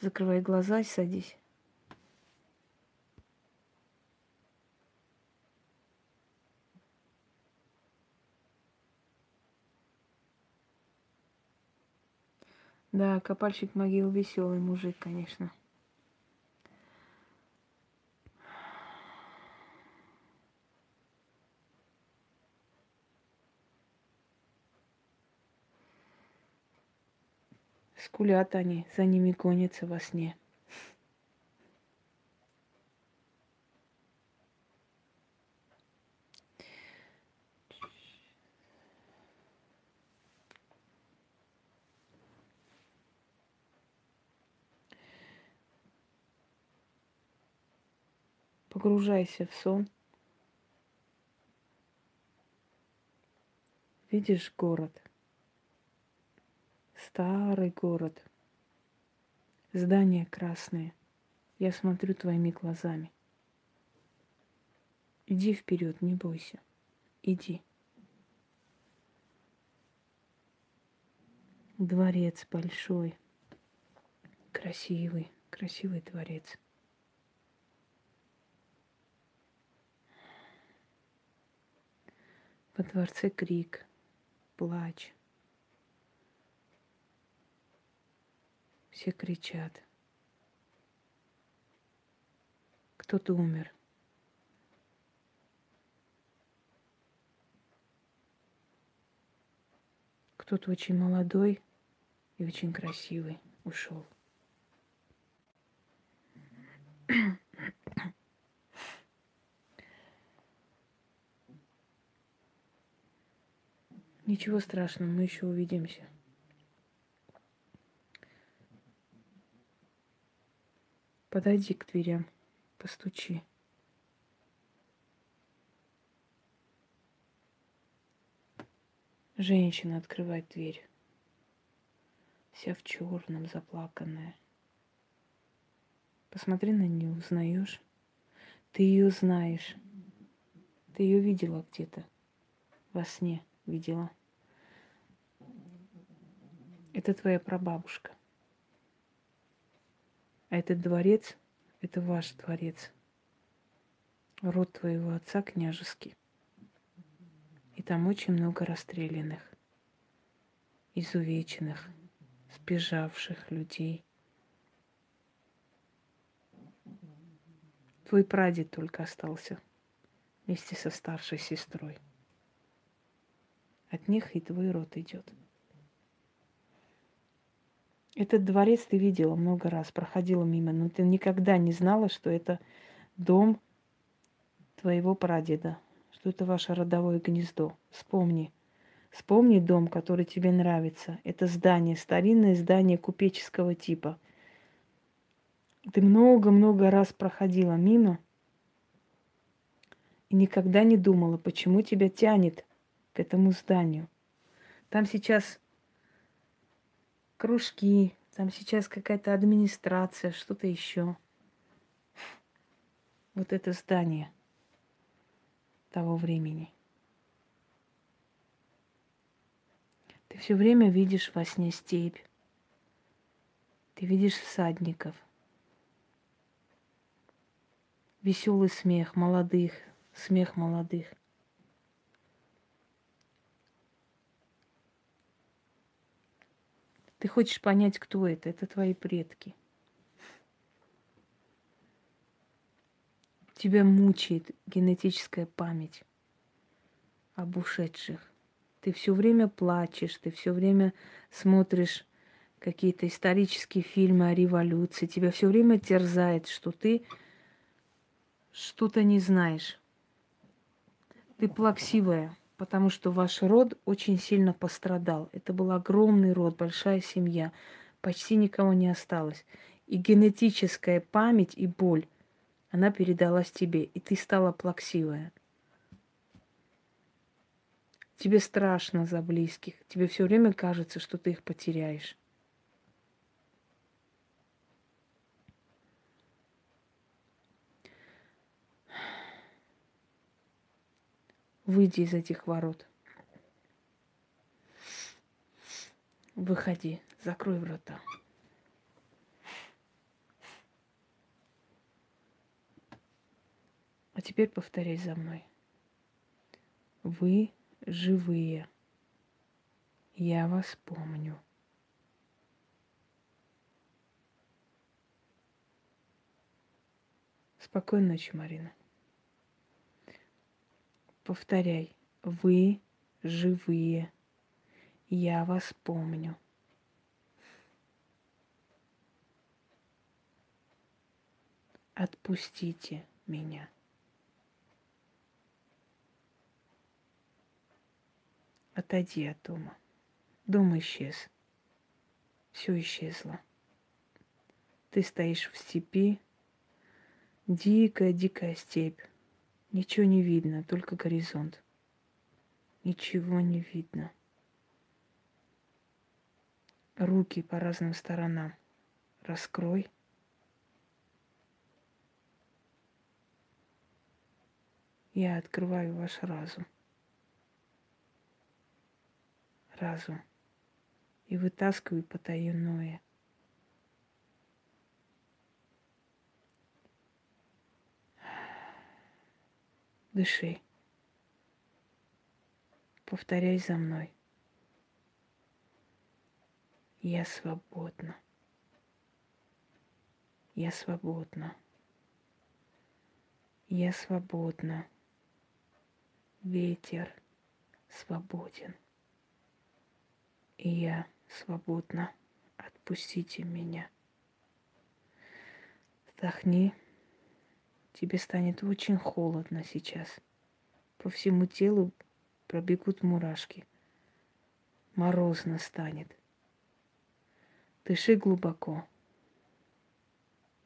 Закрывай глаза и садись. Да, копальщик могил веселый мужик, конечно. Скулят они, за ними гонятся во сне. Погружайся в сон. Видишь город. Старый город. Здания красные. Я смотрю твоими глазами. Иди вперед, не бойся. Иди. Дворец большой, красивый, красивый дворец. Во дворце крик, плач. Все кричат. Кто-то умер. Кто-то очень молодой и очень красивый ушел. Ничего страшного, мы еще увидимся. Подойди к дверям, постучи. Женщина открывает дверь. Вся в черном, заплаканная. Посмотри на нее, узнаешь? Ты ее знаешь. Ты ее видела где-то. Во сне видела. Это твоя прабабушка. А этот дворец – это ваш дворец. Род твоего отца княжеский. И там очень много расстрелянных, изувеченных, сбежавших людей. Твой прадед только остался вместе со старшей сестрой. От них и твой род идет. Этот дворец ты видела много раз, проходила мимо, но ты никогда не знала, что это дом твоего прадеда, что это ваше родовое гнездо. Вспомни. Вспомни дом, который тебе нравится. Это здание, старинное здание купеческого типа. Ты много-много раз проходила мимо и никогда не думала, почему тебя тянет к этому зданию. Там сейчас кружки, там сейчас какая-то администрация, что-то еще. Вот это здание того времени. Ты все время видишь во сне степь. Ты видишь всадников. Веселый смех молодых, смех молодых. Ты хочешь понять, кто это? Это твои предки. Тебя мучает генетическая память об ушедших. Ты все время плачешь, ты все время смотришь какие-то исторические фильмы о революции. Тебя все время терзает, что ты что-то не знаешь. Ты плаксивая потому что ваш род очень сильно пострадал. Это был огромный род, большая семья. Почти никого не осталось. И генетическая память и боль, она передалась тебе, и ты стала плаксивая. Тебе страшно за близких. Тебе все время кажется, что ты их потеряешь. Выйди из этих ворот. Выходи, закрой врата. А теперь повторяй за мной. Вы живые. Я вас помню. Спокойной ночи, Марина. Повторяй. Вы живые. Я вас помню. Отпустите меня. Отойди от дома. Дом исчез. Все исчезло. Ты стоишь в степи. Дикая-дикая степь. Ничего не видно, только горизонт. Ничего не видно. Руки по разным сторонам. Раскрой. Я открываю ваш разум. Разум. И вытаскиваю потаенное – Дыши. Повторяй за мной. Я свободна. Я свободна. Я свободна. Ветер свободен. И я свободна. Отпустите меня. Вдохни. Тебе станет очень холодно сейчас. По всему телу пробегут мурашки. Морозно станет. Дыши глубоко.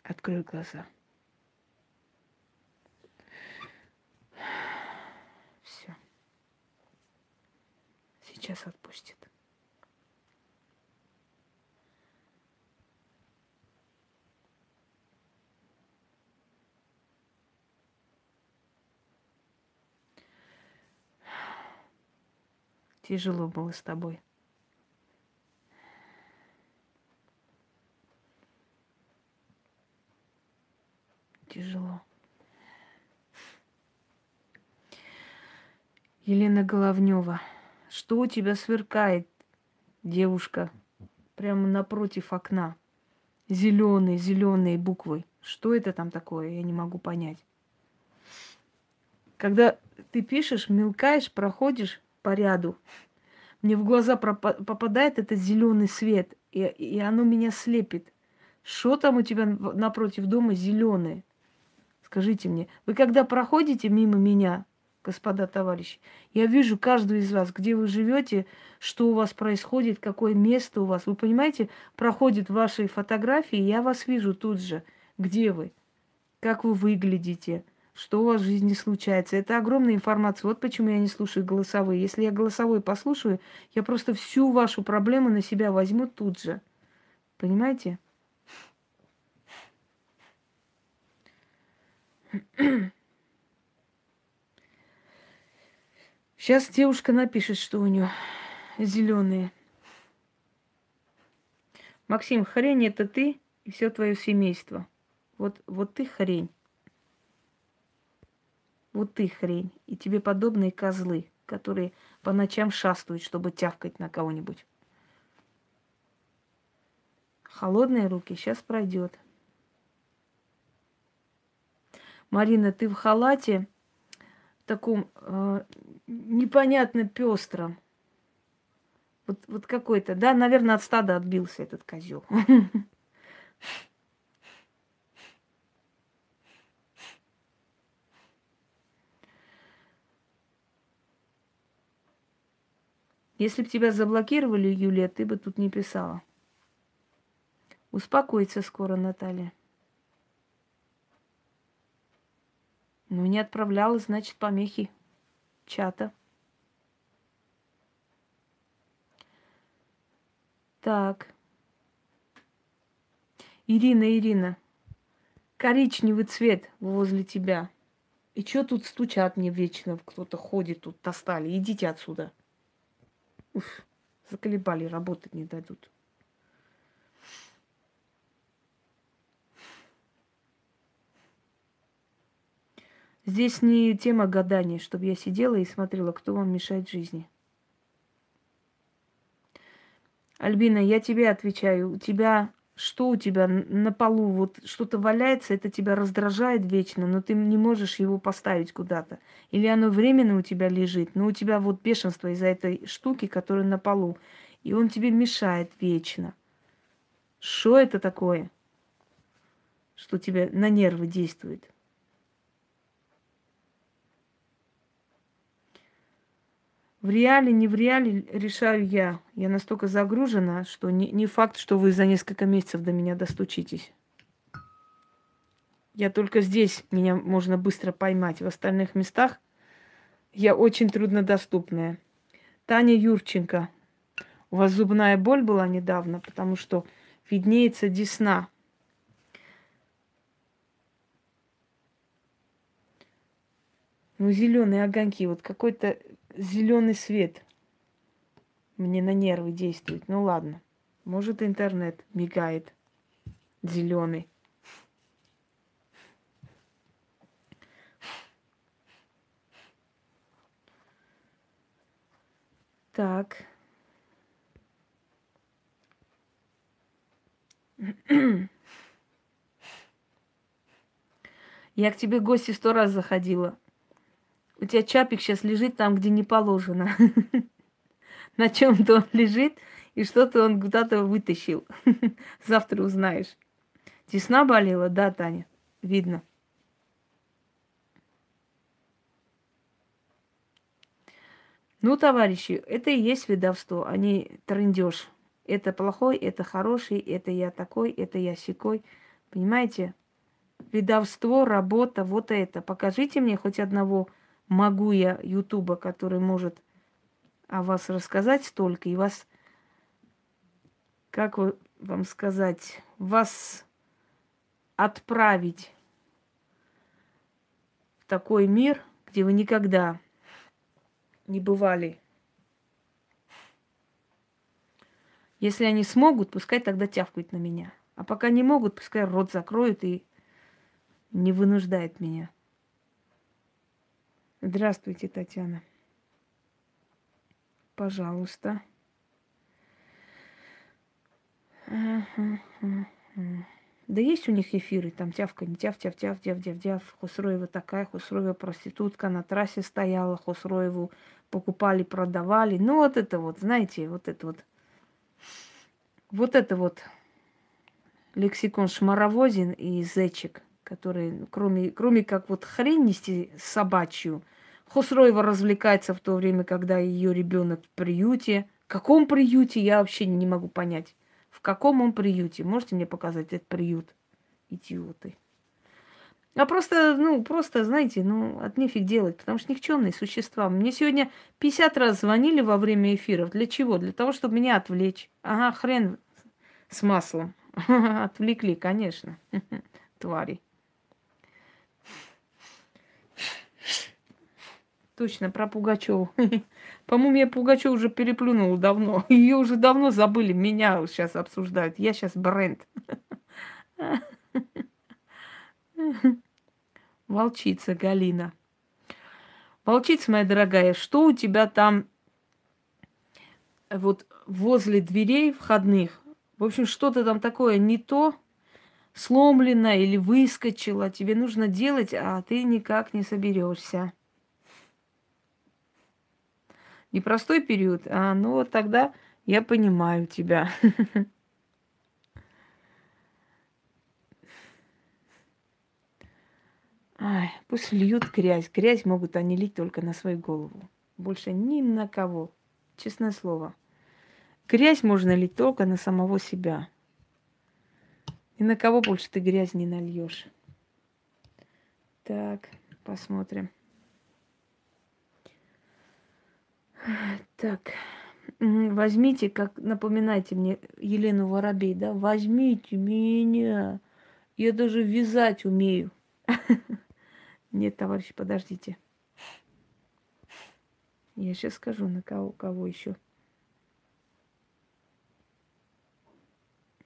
Открой глаза. Все. Сейчас отпустит. Тяжело было с тобой. Тяжело. Елена Головнева, что у тебя сверкает, девушка, прямо напротив окна? Зеленые, зеленые буквы. Что это там такое? Я не могу понять. Когда ты пишешь, мелкаешь, проходишь, по ряду. Мне в глаза попадает этот зеленый свет, и, и оно меня слепит. Что там у тебя напротив дома зеленое? Скажите мне, вы когда проходите мимо меня, господа товарищи, я вижу каждую из вас, где вы живете, что у вас происходит, какое место у вас. Вы понимаете, проходят ваши фотографии, я вас вижу тут же, где вы, как вы выглядите, что у вас в жизни случается. Это огромная информация. Вот почему я не слушаю голосовые. Если я голосовой послушаю, я просто всю вашу проблему на себя возьму тут же. Понимаете? Сейчас девушка напишет, что у нее зеленые. Максим, хрень это ты и все твое семейство. Вот, вот ты хрень. Вот ты хрень. И тебе подобные козлы, которые по ночам шастают, чтобы тявкать на кого-нибудь. Холодные руки сейчас пройдет. Марина, ты в халате таком э, непонятно пестром. Вот, вот какой-то, да, наверное, от стада отбился этот козел. Если бы тебя заблокировали, Юлия, ты бы тут не писала. Успокоится скоро, Наталья. Ну, не отправляла, значит, помехи чата. Так. Ирина, Ирина, коричневый цвет возле тебя. И что тут стучат мне вечно? Кто-то ходит тут, достали. Идите отсюда. Уф, заколебали, работать не дадут. Здесь не тема гадания, чтобы я сидела и смотрела, кто вам мешает жизни. Альбина, я тебе отвечаю. У тебя что у тебя на полу вот что-то валяется, это тебя раздражает вечно, но ты не можешь его поставить куда-то. Или оно временно у тебя лежит, но у тебя вот бешенство из-за этой штуки, которая на полу, и он тебе мешает вечно. Что это такое, что тебе на нервы действует? В реале, не в реале решаю я. Я настолько загружена, что не, не факт, что вы за несколько месяцев до меня достучитесь. Я только здесь меня можно быстро поймать. В остальных местах я очень труднодоступная. Таня Юрченко. У вас зубная боль была недавно, потому что виднеется десна. Ну, зеленые огоньки. Вот какой-то зеленый свет мне на нервы действует. Ну ладно. Может, интернет мигает зеленый. Так. Я к тебе гости сто раз заходила. У тебя чапик сейчас лежит там, где не положено. На чем-то он лежит, и что-то он куда-то вытащил. Завтра узнаешь. Тесна болела? Да, Таня. Видно. Ну, товарищи, это и есть ведовство, а не трындеж. Это плохой, это хороший, это я такой, это я секой. Понимаете? Ведовство, работа, вот это. Покажите мне хоть одного могу я Ютуба, который может о вас рассказать столько, и вас, как вам сказать, вас отправить в такой мир, где вы никогда не бывали. Если они смогут, пускай тогда тявкают на меня. А пока не могут, пускай рот закроют и не вынуждает меня. Здравствуйте, Татьяна. Пожалуйста. Да есть у них эфиры, там тявка, не тяв, тяв, тяв, тяв, тяв, тяв. Хусроева такая, Хусроева проститутка на трассе стояла, Хусроеву покупали, продавали. Ну вот это вот, знаете, вот это вот. Вот это вот лексикон шмаровозин и зечек, который, кроме, кроме как вот хрень нести собачью – Хусроева развлекается в то время, когда ее ребенок в приюте. В каком приюте, я вообще не могу понять. В каком он приюте? Можете мне показать этот приют? Идиоты. А просто, ну, просто, знаете, ну, от нефиг делать, потому что никчемные существа. Мне сегодня 50 раз звонили во время эфиров. Для чего? Для того, чтобы меня отвлечь. Ага, хрен с маслом. Отвлекли, конечно, твари. Точно, про Пугачеву. По-моему, я Пугачеву уже переплюнула давно. Ее уже давно забыли. Меня сейчас обсуждают. Я сейчас бренд. Волчица Галина. Волчица моя дорогая, что у тебя там вот возле дверей входных? В общем, что-то там такое не то, сломлено или выскочило. Тебе нужно делать, а ты никак не соберешься. Непростой период, а ну вот тогда я понимаю тебя. Ай, пусть льют грязь. Грязь могут они лить только на свою голову. Больше ни на кого. Честное слово. Грязь можно лить только на самого себя. Ни на кого больше ты грязь не нальешь. Так, посмотрим. Так, возьмите, как напоминайте мне Елену Воробей, да, возьмите меня. Я даже вязать умею. Нет, товарищ, подождите. Я сейчас скажу, на кого, кого еще.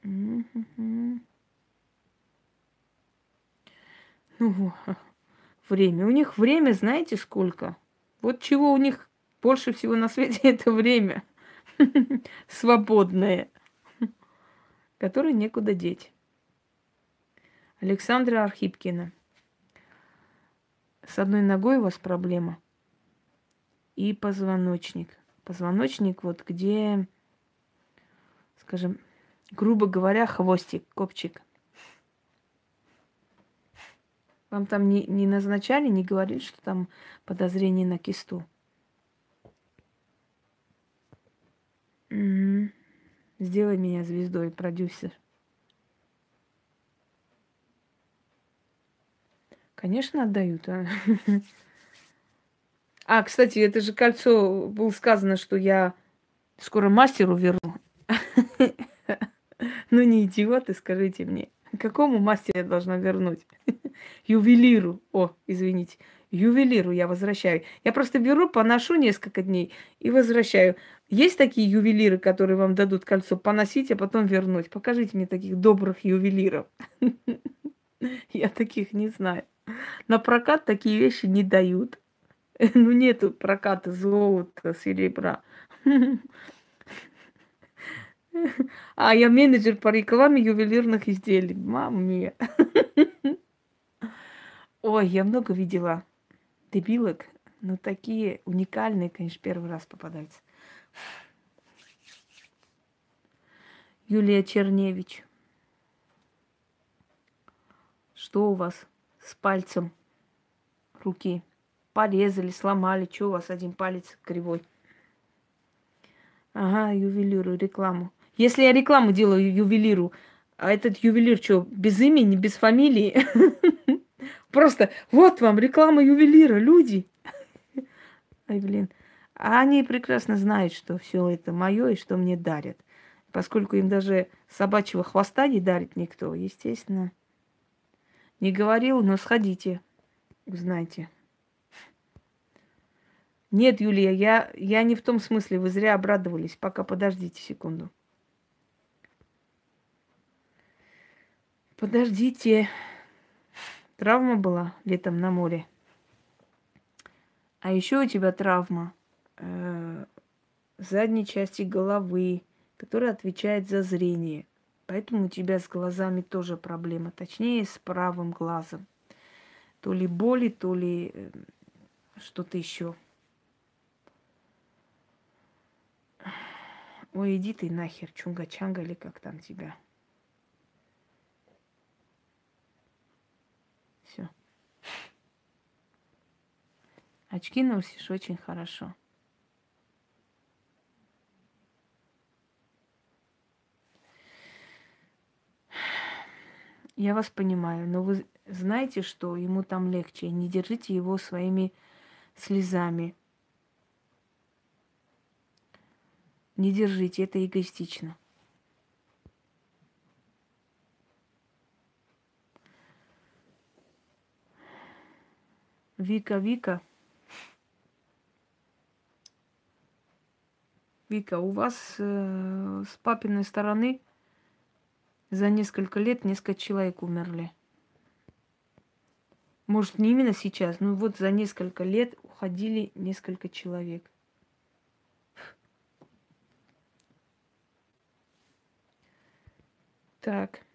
Ну, время. У них время, знаете, сколько? Вот чего у них больше всего на свете это время. Свободное. Которое некуда деть. Александра Архипкина. С одной ногой у вас проблема. И позвоночник. Позвоночник вот где, скажем, грубо говоря, хвостик, копчик. Вам там не, не назначали, не говорили, что там подозрение на кисту? Угу. Сделай меня звездой, продюсер. Конечно, отдают. А, а кстати, это же кольцо было сказано, что я скоро мастеру верну. Ну не идиоты, скажите мне. Какому мастеру я должна вернуть? Ювелиру. О, извините. Ювелиру я возвращаю. Я просто беру, поношу несколько дней и возвращаю. Есть такие ювелиры, которые вам дадут кольцо поносить, а потом вернуть? Покажите мне таких добрых ювелиров. Я таких не знаю. На прокат такие вещи не дают. Ну, нету проката золота, серебра. А я менеджер по рекламе ювелирных изделий. Мама мия. Ой, я много видела дебилок, но такие уникальные, конечно, первый раз попадаются. Юлия Черневич. Что у вас? с пальцем руки. Порезали, сломали. Что у вас один палец кривой? Ага, ювелиру, рекламу. Если я рекламу делаю ювелиру, а этот ювелир что, без имени, без фамилии? Просто вот вам реклама ювелира, люди. Ай, блин. А они прекрасно знают, что все это мое и что мне дарят. Поскольку им даже собачьего хвоста не дарит никто, естественно, не говорил, но сходите, узнайте. Нет, Юлия, я, я не в том смысле, вы зря обрадовались. Пока подождите секунду. Подождите. Травма была летом на море. А еще у тебя травма э, задней части головы, которая отвечает за зрение. Поэтому у тебя с глазами тоже проблема, точнее с правым глазом. То ли боли, то ли э, что-то еще. Ой, иди ты нахер, чунга-чанга или как там тебя. Все. Очки носишь очень хорошо. Я вас понимаю, но вы знаете, что ему там легче. Не держите его своими слезами. Не держите, это эгоистично. Вика, Вика. Вика, у вас э, с папиной стороны за несколько лет несколько человек умерли. Может, не именно сейчас, но вот за несколько лет уходили несколько человек. Так.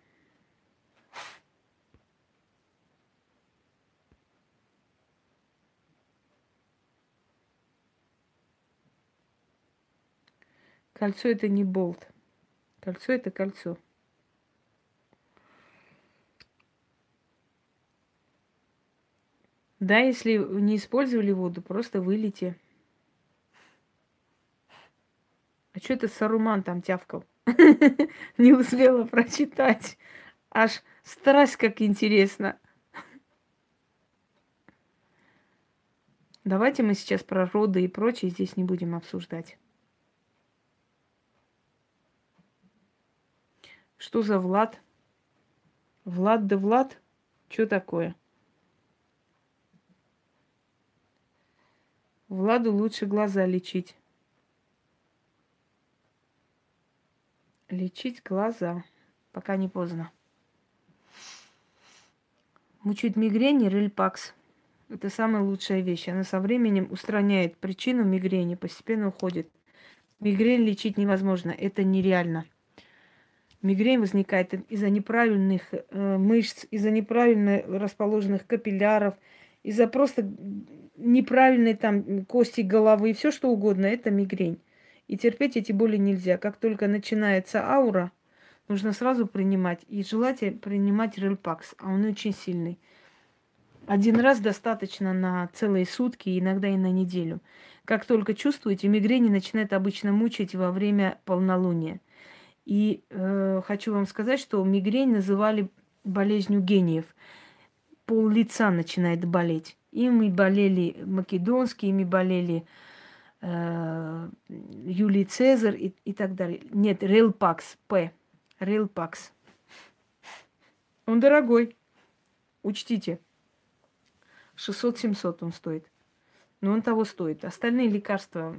Кольцо это не болт. Кольцо это кольцо. Да, если не использовали воду, просто вылейте. А что это Саруман там тявкал? Не успела прочитать. Аж страсть как интересно. Давайте мы сейчас про роды и прочее здесь не будем обсуждать. Что за Влад? Влад да Влад? Что такое? Владу лучше глаза лечить. Лечить глаза, пока не поздно. Мучает мигрень и рельпакс. Это самая лучшая вещь. Она со временем устраняет причину мигрени, постепенно уходит. Мигрень лечить невозможно, это нереально. Мигрень возникает из-за неправильных э, мышц, из-за неправильно расположенных капилляров, из-за просто неправильной там кости головы все что угодно. Это мигрень. И терпеть эти боли нельзя. Как только начинается аура, нужно сразу принимать. И желательно принимать рельпакс, а он очень сильный. Один раз достаточно на целые сутки, иногда и на неделю. Как только чувствуете, мигрень начинает обычно мучить во время полнолуния. И э, хочу вам сказать, что мигрень называли болезнью гениев. Пол лица начинает болеть. Ими болели македонские, ими болели э, Юлий Цезарь и, и так далее. Нет, Релпакс, П. Релпакс. Он дорогой. Учтите. 600-700 он стоит. Но он того стоит. Остальные лекарства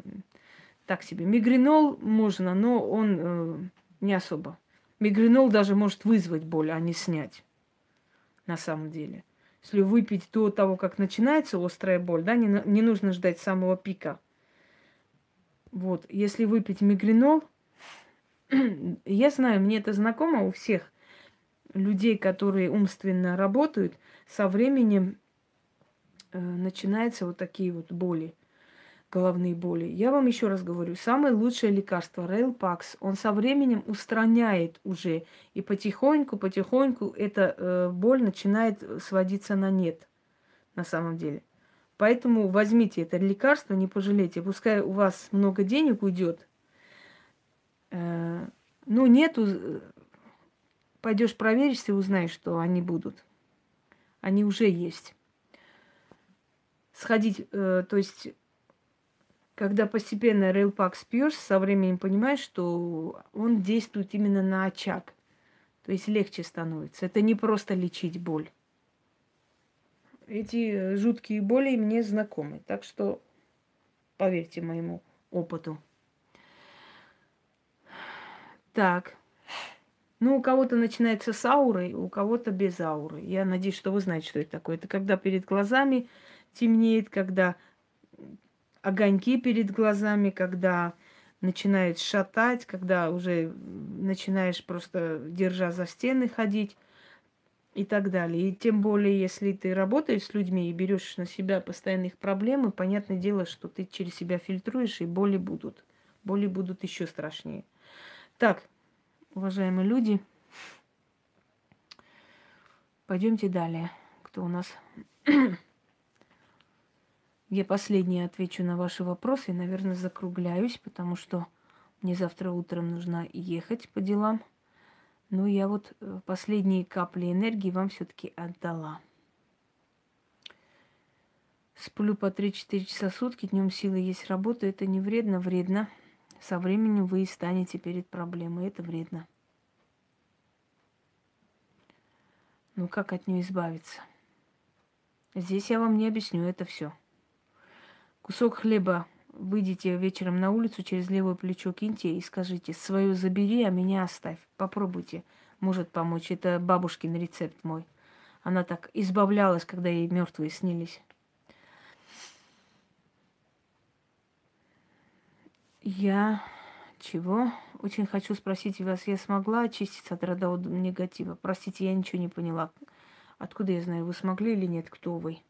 так себе. Мигренол можно, но он э, не особо. Мигренол даже может вызвать боль, а не снять. На самом деле. Если выпить до того, как начинается острая боль, да, не, не нужно ждать самого пика. Вот, если выпить мигренол, я знаю, мне это знакомо у всех людей, которые умственно работают, со временем э, начинаются вот такие вот боли головные боли. Я вам еще раз говорю, самое лучшее лекарство Рейлпакс, он со временем устраняет уже, и потихоньку, потихоньку эта э, боль начинает сводиться на нет, на самом деле. Поэтому возьмите это лекарство, не пожалейте. Пускай у вас много денег уйдет. Э, ну, нету, э, пойдешь проверишься и узнаешь, что они будут. Они уже есть. Сходить, э, то есть когда постепенно рейлпак спьешь, со временем понимаешь, что он действует именно на очаг. То есть легче становится. Это не просто лечить боль. Эти жуткие боли мне знакомы. Так что поверьте моему опыту. Так. Ну, у кого-то начинается с аурой, у кого-то без ауры. Я надеюсь, что вы знаете, что это такое. Это когда перед глазами темнеет, когда огоньки перед глазами, когда начинает шатать, когда уже начинаешь просто держа за стены ходить и так далее. И тем более, если ты работаешь с людьми и берешь на себя постоянно их проблемы, понятное дело, что ты через себя фильтруешь, и боли будут. Боли будут еще страшнее. Так, уважаемые люди, пойдемте далее. Кто у нас? Я последнее отвечу на ваши вопросы и, наверное, закругляюсь, потому что мне завтра утром нужно ехать по делам. Но я вот э, последние капли энергии вам все-таки отдала. Сплю по 3-4 часа сутки, днем силы есть работа. Это не вредно, вредно. Со временем вы и станете перед проблемой. Это вредно. Ну как от нее избавиться? Здесь я вам не объясню это все. Кусок хлеба выйдите вечером на улицу, через левое плечо киньте и скажите, свою забери, а меня оставь. Попробуйте, может помочь. Это бабушкин рецепт мой. Она так избавлялась, когда ей мертвые снились. Я чего? Очень хочу спросить вас, я смогла очиститься от родового негатива? Простите, я ничего не поняла. Откуда я знаю, вы смогли или нет? Кто вы?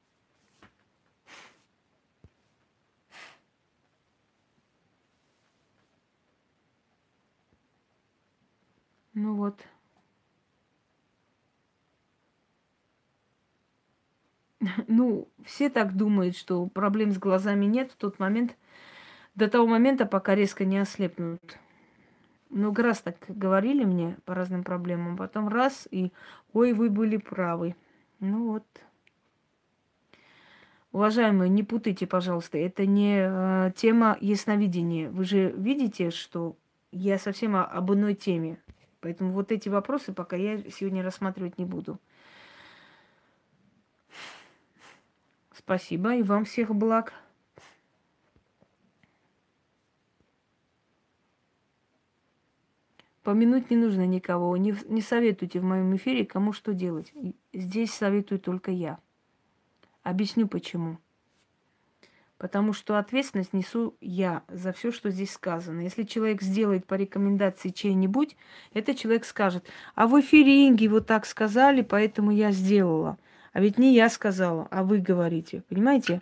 Ну вот. Ну, все так думают, что проблем с глазами нет в тот момент, до того момента, пока резко не ослепнут. Много раз так говорили мне по разным проблемам, потом раз и, ой, вы были правы. Ну вот. Уважаемые, не путайте, пожалуйста, это не э, тема ясновидения. Вы же видите, что я совсем об иной теме. Поэтому вот эти вопросы пока я сегодня рассматривать не буду. Спасибо и вам всех благ. Помянуть не нужно никого. Не, не советуйте в моем эфире, кому что делать. Здесь советую только я. Объясню почему. Потому что ответственность несу я за все, что здесь сказано. Если человек сделает по рекомендации чей-нибудь, этот человек скажет, а в эфире Инги вот так сказали, поэтому я сделала. А ведь не я сказала, а вы говорите. Понимаете?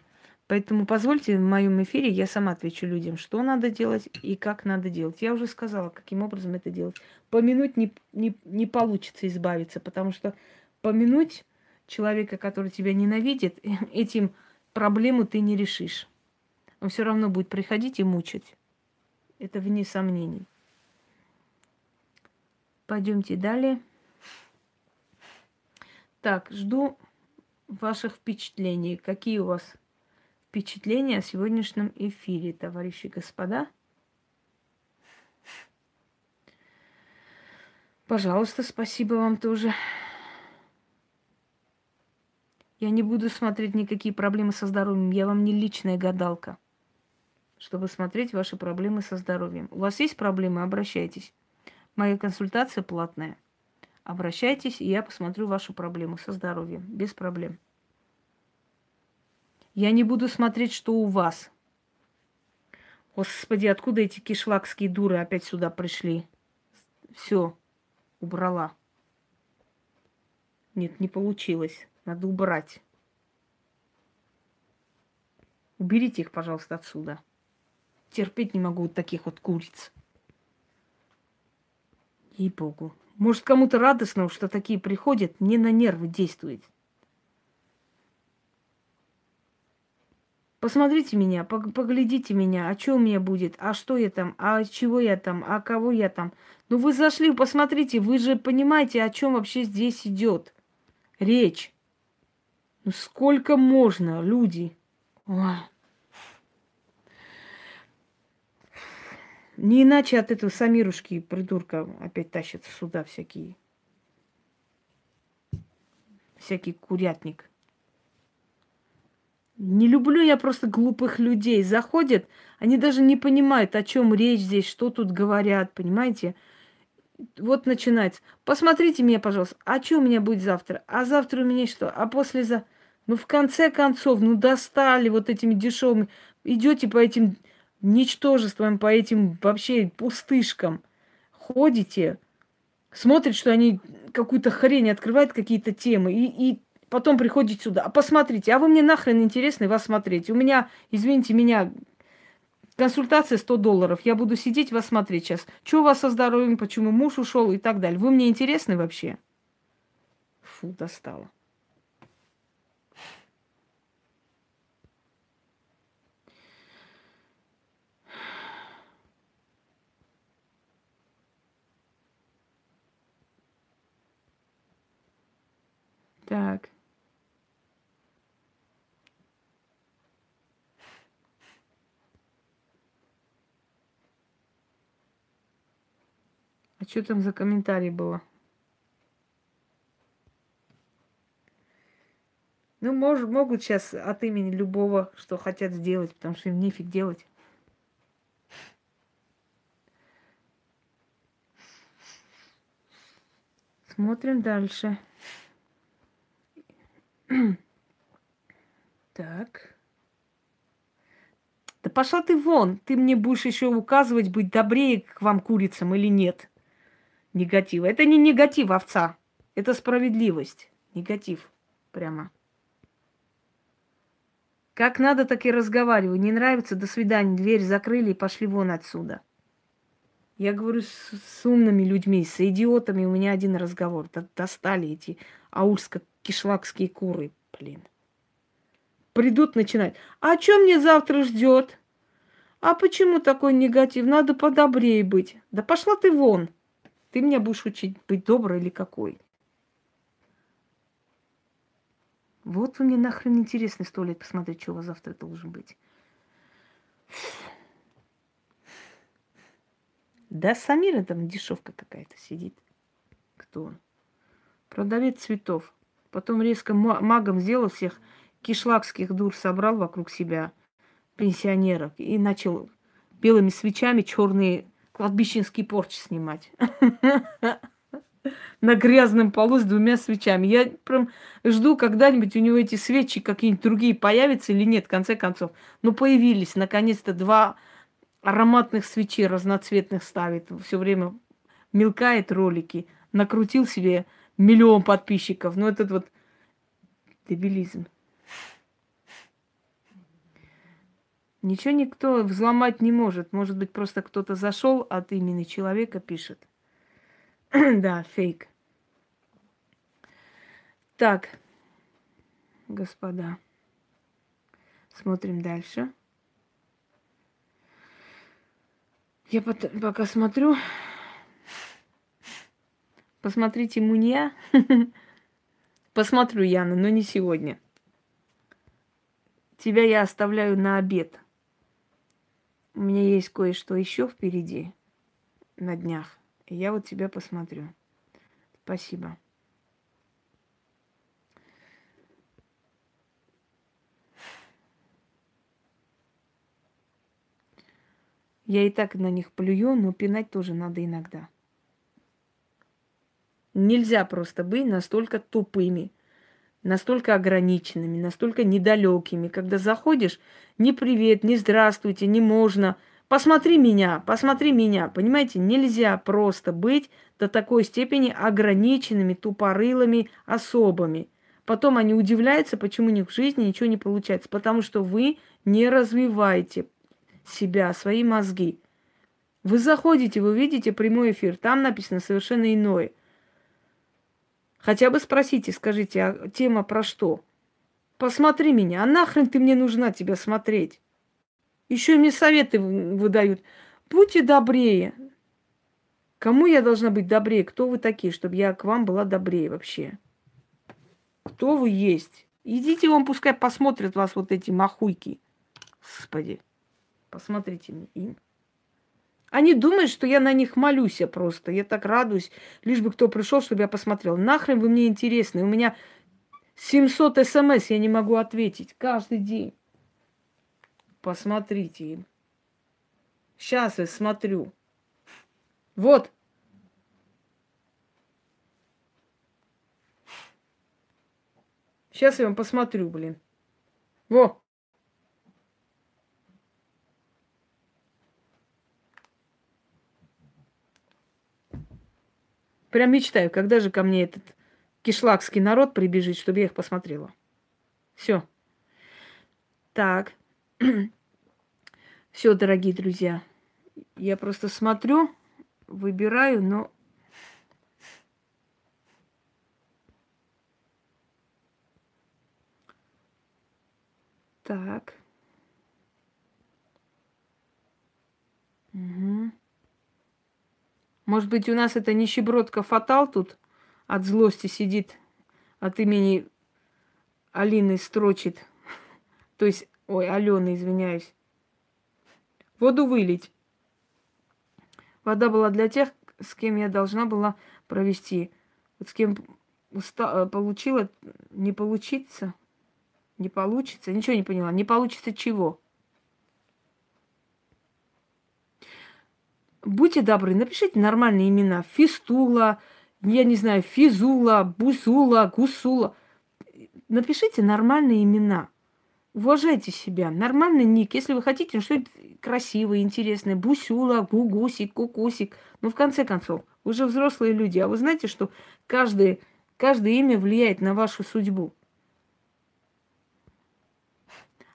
Поэтому позвольте в моем эфире я сама отвечу людям, что надо делать и как надо делать. Я уже сказала, каким образом это делать. Помянуть не, не, не получится избавиться, потому что помянуть человека, который тебя ненавидит, этим проблему ты не решишь. Он все равно будет приходить и мучить. Это вне сомнений. Пойдемте далее. Так, жду ваших впечатлений. Какие у вас впечатления о сегодняшнем эфире, товарищи и господа? Пожалуйста, спасибо вам тоже. Я не буду смотреть никакие проблемы со здоровьем. Я вам не личная гадалка, чтобы смотреть ваши проблемы со здоровьем. У вас есть проблемы, обращайтесь. Моя консультация платная. Обращайтесь, и я посмотрю вашу проблему со здоровьем. Без проблем. Я не буду смотреть, что у вас. Господи, откуда эти кишлакские дуры опять сюда пришли? Все, убрала. Нет, не получилось. Надо убрать. Уберите их, пожалуйста, отсюда. Терпеть не могу вот таких вот куриц. Ей-богу. Может, кому-то радостно, что такие приходят, не на нервы действует. Посмотрите меня, поглядите меня, а что у меня будет, а что я там, а чего я там, а кого я там. Ну вы зашли, посмотрите, вы же понимаете, о чем вообще здесь идет речь. Ну сколько можно, люди? Ой. Не иначе от этого Самирушки, придурка, опять тащатся сюда всякие. Всякий курятник. Не люблю я просто глупых людей. Заходят, они даже не понимают, о чем речь здесь, что тут говорят, понимаете? Вот начинается. Посмотрите меня, пожалуйста, а что у меня будет завтра? А завтра у меня что? А послезавтра? Ну, в конце концов, ну, достали вот этими дешевыми. Идете по этим ничтожествам, по этим вообще пустышкам. Ходите, смотрите, что они какую-то хрень открывают, какие-то темы, и, и потом приходите сюда. А посмотрите, а вы мне нахрен интересны вас смотреть? У меня, извините меня, консультация 100 долларов. Я буду сидеть вас смотреть сейчас. Что у вас со здоровьем, почему муж ушел и так далее. Вы мне интересны вообще? Фу, достало. Так. А что там за комментарий было? Ну, мож, могут сейчас от имени любого, что хотят сделать, потому что им нефиг делать. Смотрим дальше. Так. Да пошла ты вон. Ты мне будешь еще указывать, быть добрее к вам курицам или нет. Негатива. Это не негатив овца. Это справедливость. Негатив. Прямо. Как надо, так и разговариваю. Не нравится, до свидания. Дверь закрыли и пошли вон отсюда. Я говорю с, с умными людьми, с идиотами. У меня один разговор. Достали эти аульско-кишлакские куры. Блин придут начинать. А что мне завтра ждет? А почему такой негатив? Надо подобрее быть. Да пошла ты вон. Ты меня будешь учить быть доброй или какой? Вот мне нахрен интересный сто лет посмотреть, что у вас завтра должен быть. Да, Самира там дешевка какая-то сидит. Кто он? Продавец цветов. Потом резко магом сделал всех кишлакских дур собрал вокруг себя пенсионерок и начал белыми свечами черные кладбищенские порчи снимать. На грязном полу с двумя свечами. Я прям жду, когда-нибудь у него эти свечи какие-нибудь другие появятся или нет, в конце концов. Ну, появились, наконец-то, два ароматных свечи разноцветных ставит. Все время мелкает ролики. Накрутил себе миллион подписчиков. Ну, этот вот дебилизм. Ничего никто взломать не может. Может быть, просто кто-то зашел от имени человека, пишет. да, фейк. Так, господа, смотрим дальше. Я пока смотрю. Посмотрите Мунья. Посмотрю, Яна, но не сегодня. Тебя я оставляю на обед. У меня есть кое-что еще впереди на днях. И я вот тебя посмотрю. Спасибо. Я и так на них плюю, но пинать тоже надо иногда. Нельзя просто быть настолько тупыми – настолько ограниченными, настолько недалекими. Когда заходишь, ни привет, ни здравствуйте, не можно. Посмотри меня, посмотри меня. Понимаете, нельзя просто быть до такой степени ограниченными, тупорылыми особами. Потом они удивляются, почему у них в жизни ничего не получается. Потому что вы не развиваете себя, свои мозги. Вы заходите, вы видите прямой эфир, там написано совершенно иное – Хотя бы спросите, скажите, а тема про что? Посмотри меня, а нахрен ты мне нужна тебя смотреть? Еще мне советы выдают. Будьте добрее. Кому я должна быть добрее? Кто вы такие, чтобы я к вам была добрее вообще? Кто вы есть? Идите вам, пускай посмотрят вас вот эти махуйки. Господи, посмотрите им. Они думают, что я на них молюсь я просто. Я так радуюсь, лишь бы кто пришел, чтобы я посмотрел. Нахрен вы мне интересны? У меня 700 смс я не могу ответить каждый день. Посмотрите. Сейчас я смотрю. Вот. Сейчас я вам посмотрю, блин. Во. Прям мечтаю, когда же ко мне этот кишлакский народ прибежит, чтобы я их посмотрела. Все. Так. Все, дорогие друзья. Я просто смотрю, выбираю, но Так. Угу. Может быть, у нас это нищебродка Фатал тут от злости сидит, от имени Алины строчит. То есть, ой, Алены, извиняюсь. Воду вылить. Вода была для тех, с кем я должна была провести. Вот с кем уста- получила, не получится, не получится. Ничего не поняла. Не получится чего? Будьте добры, напишите нормальные имена. Фистула, я не знаю, Физула, Бусула, Гусула. Напишите нормальные имена. Уважайте себя. Нормальный ник. Если вы хотите что-нибудь красивое, интересное. Бусюла, Гугусик, Кукусик. Ну, в конце концов, вы же взрослые люди. А вы знаете, что каждое, каждое имя влияет на вашу судьбу.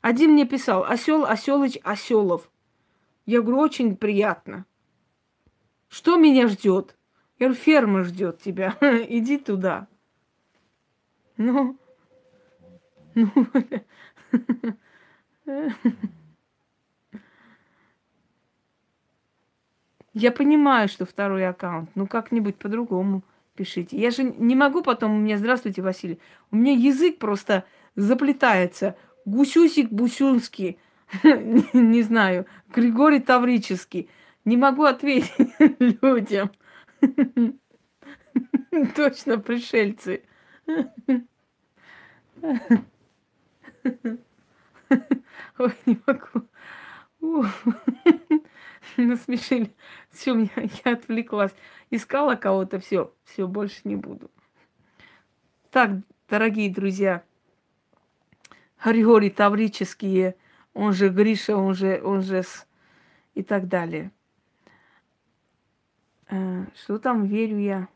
Один мне писал, осел, оселыч, оселов. Я говорю, очень приятно. Что меня ждет? Я говорю, ферма ждет тебя. Иди туда. Ну, ну, я понимаю, что второй аккаунт, ну как-нибудь по-другому пишите. Я же не могу потом у меня, здравствуйте, Василий, у меня язык просто заплетается. Гусюсик Бусюнский, не знаю, Григорий Таврический. Не могу ответить людям. Точно пришельцы. Ой, не могу. Насмешили. Все, я, я отвлеклась. Искала кого-то, все, все, больше не буду. Так, дорогие друзья, Григорий Таврические, он же Гриша, он же, он же с... и так далее. Э, что там, верю я.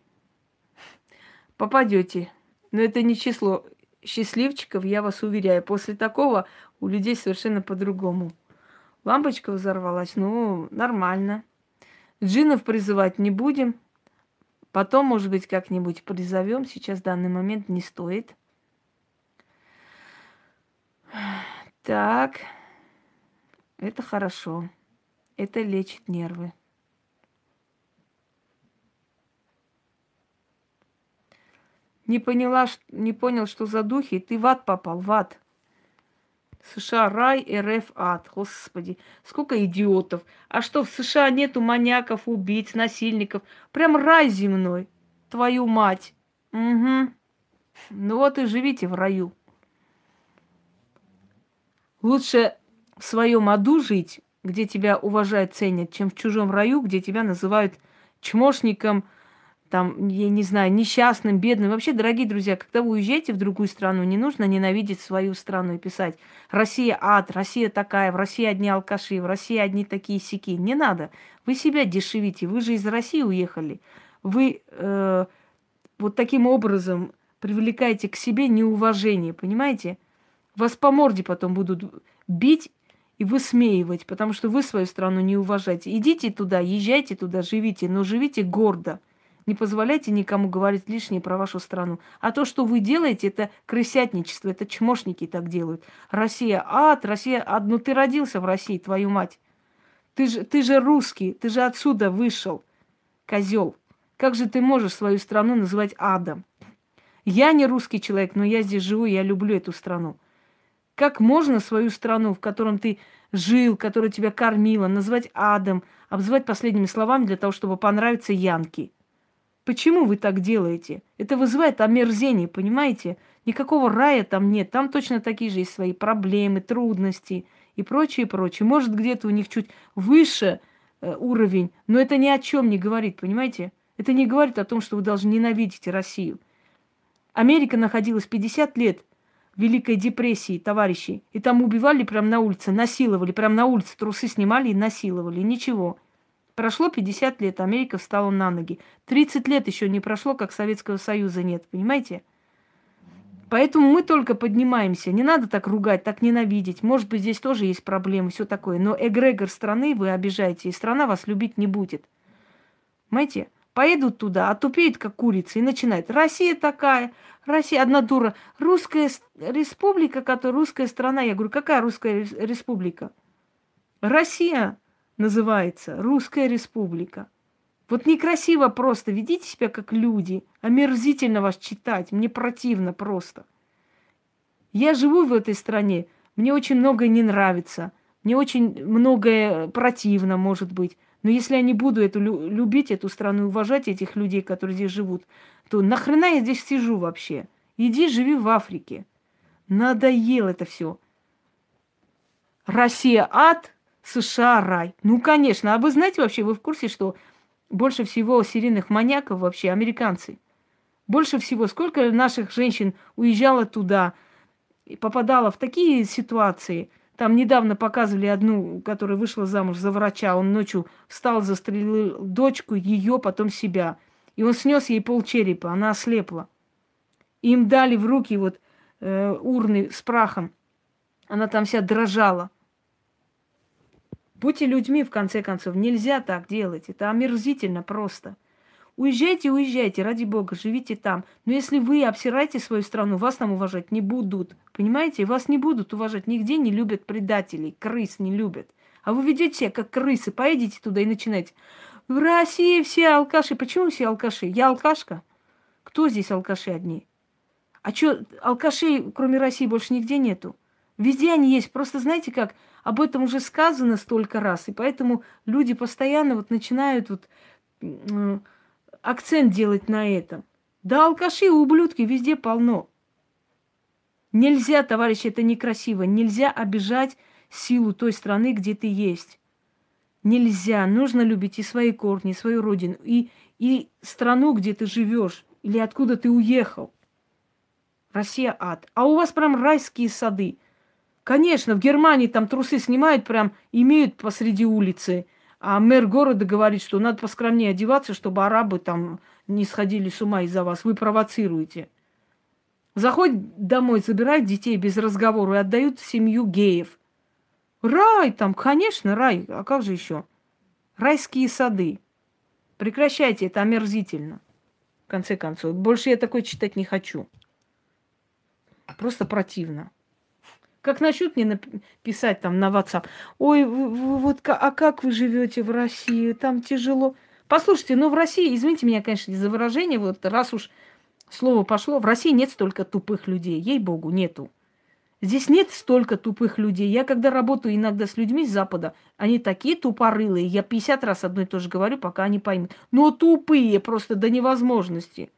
Попадете. Но это не число счастливчиков, я вас уверяю. После такого у людей совершенно по-другому. Лампочка взорвалась, ну, нормально. Джинов призывать не будем. Потом, может быть, как-нибудь призовем. Сейчас в данный момент не стоит. Так. Это хорошо. Это лечит нервы. Не поняла, не понял, что за духи, ты в ад попал, в ад. США рай, РФ ад. Господи, сколько идиотов. А что, в США нету маньяков, убийц, насильников? Прям рай земной. Твою мать. Угу. Ну вот и живите в раю. Лучше в своем аду жить, где тебя уважают, ценят, чем в чужом раю, где тебя называют чмошником, там, я не знаю, несчастным, бедным. Вообще, дорогие друзья, когда вы уезжаете в другую страну, не нужно ненавидеть свою страну и писать «Россия ад», «Россия такая», «В России одни алкаши», «В России одни такие сики». Не надо. Вы себя дешевите. Вы же из России уехали. Вы э, вот таким образом привлекаете к себе неуважение, понимаете? Вас по морде потом будут бить и высмеивать, потому что вы свою страну не уважаете. Идите туда, езжайте туда, живите, но живите гордо – не позволяйте никому говорить лишнее про вашу страну. А то, что вы делаете, это крысятничество, это чмошники так делают. Россия ад, Россия ад. Ну ты родился в России, твою мать. Ты же, ты же русский, ты же отсюда вышел, козел. Как же ты можешь свою страну называть адом? Я не русский человек, но я здесь живу, я люблю эту страну. Как можно свою страну, в котором ты жил, которая тебя кормила, назвать адом, обзывать последними словами для того, чтобы понравиться Янке? Почему вы так делаете? Это вызывает омерзение, понимаете? Никакого рая там нет. Там точно такие же есть свои проблемы, трудности и прочее, прочее. Может, где-то у них чуть выше э, уровень, но это ни о чем не говорит, понимаете? Это не говорит о том, что вы должны ненавидеть Россию. Америка находилась 50 лет в Великой депрессии, товарищи. И там убивали прямо на улице, насиловали, прямо на улице трусы снимали и насиловали. Ничего. Прошло 50 лет, Америка встала на ноги. 30 лет еще не прошло, как Советского Союза нет, понимаете? Поэтому мы только поднимаемся. Не надо так ругать, так ненавидеть. Может быть, здесь тоже есть проблемы, все такое. Но эгрегор страны вы обижаете, и страна вас любить не будет. Понимаете? Поедут туда, отупеют, как курицы, и начинают. Россия такая, Россия одна дура. Русская республика, которая русская страна. Я говорю, какая русская республика? Россия называется «Русская республика». Вот некрасиво просто, ведите себя как люди, омерзительно вас читать, мне противно просто. Я живу в этой стране, мне очень многое не нравится, мне очень многое противно, может быть. Но если я не буду эту любить, эту страну, уважать этих людей, которые здесь живут, то нахрена я здесь сижу вообще? Иди живи в Африке. Надоело это все. Россия ад, США рай. Ну, конечно. А вы знаете вообще, вы в курсе, что больше всего серийных маньяков вообще американцы. Больше всего, сколько наших женщин уезжало туда, и попадало в такие ситуации. Там недавно показывали одну, которая вышла замуж за врача. Он ночью встал, застрелил дочку, ее, потом себя. И он снес ей полчерепа, она ослепла. Им дали в руки вот э, урны с прахом. Она там вся дрожала. Будьте людьми, в конце концов. Нельзя так делать. Это омерзительно просто. Уезжайте, уезжайте, ради бога, живите там. Но если вы обсираете свою страну, вас там уважать не будут. Понимаете? Вас не будут уважать. Нигде не любят предателей, крыс не любят. А вы ведете себя как крысы, поедете туда и начинаете. В России все алкаши. Почему все алкаши? Я алкашка? Кто здесь алкаши одни? А что, алкашей, кроме России, больше нигде нету? Везде они есть. Просто знаете как, об этом уже сказано столько раз, и поэтому люди постоянно вот начинают вот акцент делать на этом. Да, алкаши и ублюдки везде полно. Нельзя, товарищи, это некрасиво. Нельзя обижать силу той страны, где ты есть. Нельзя. Нужно любить и свои корни, и свою родину, и, и страну, где ты живешь, или откуда ты уехал. Россия ад. А у вас прям райские сады. Конечно, в Германии там трусы снимают, прям имеют посреди улицы. А мэр города говорит, что надо поскромнее одеваться, чтобы арабы там не сходили с ума из-за вас. Вы провоцируете. Заходят домой, забирают детей без разговора и отдают в семью геев. Рай там, конечно, рай. А как же еще? Райские сады. Прекращайте, это омерзительно. В конце концов. Больше я такое читать не хочу. Просто противно. Как начнут мне написать там на WhatsApp, ой, вы, вы, вот а как вы живете в России, там тяжело. Послушайте, ну в России, извините меня, конечно, за выражение, вот раз уж слово пошло, в России нет столько тупых людей, ей-богу, нету. Здесь нет столько тупых людей. Я когда работаю иногда с людьми с Запада, они такие тупорылые. Я 50 раз одно и то же говорю, пока они поймут. Но тупые просто до невозможности.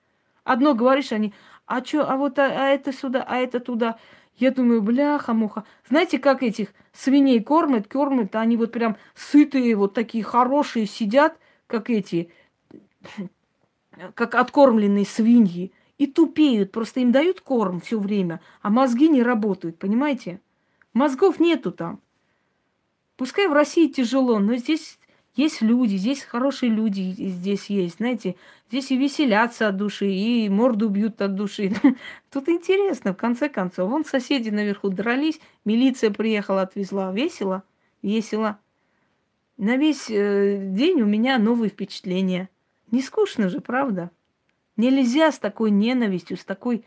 Одно говоришь, они, а что, а вот а, а это сюда, а это туда. Я думаю, бляха-муха. Знаете, как этих свиней кормят, кормят, они вот прям сытые, вот такие хорошие сидят, как эти, как откормленные свиньи. И тупеют, просто им дают корм все время, а мозги не работают, понимаете? Мозгов нету там. Пускай в России тяжело, но здесь есть люди, здесь хорошие люди здесь есть, знаете, здесь и веселятся от души, и морду бьют от души. Тут интересно, в конце концов. Вон соседи наверху дрались, милиция приехала, отвезла. Весело? Весело. На весь э, день у меня новые впечатления. Не скучно же, правда? Нельзя с такой ненавистью, с такой,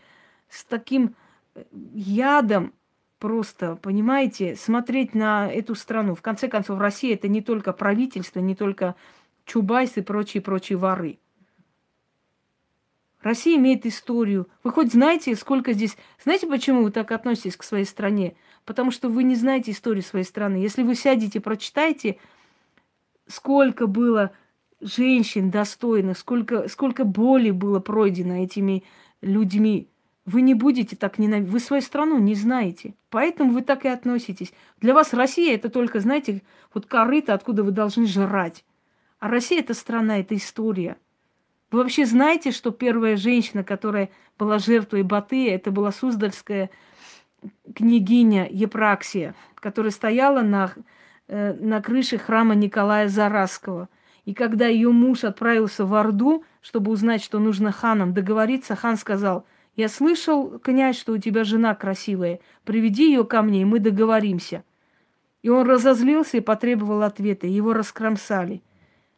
с таким э, ядом просто, понимаете, смотреть на эту страну. В конце концов, Россия это не только правительство, не только Чубайс и прочие-прочие воры. Россия имеет историю. Вы хоть знаете, сколько здесь... Знаете, почему вы так относитесь к своей стране? Потому что вы не знаете историю своей страны. Если вы сядете, прочитаете, сколько было женщин достойных, сколько, сколько боли было пройдено этими людьми, вы не будете так ненавидеть. Вы свою страну не знаете. Поэтому вы так и относитесь. Для вас Россия это только, знаете, вот корыто, откуда вы должны жрать. А Россия это страна, это история. Вы вообще знаете, что первая женщина, которая была жертвой Батыя, это была Суздальская княгиня Епраксия, которая стояла на, э, на крыше храма Николая Зараского. И когда ее муж отправился в Орду, чтобы узнать, что нужно ханом договориться, хан сказал – я слышал, князь, что у тебя жена красивая. Приведи ее ко мне, и мы договоримся. И он разозлился и потребовал ответа. Его раскромсали.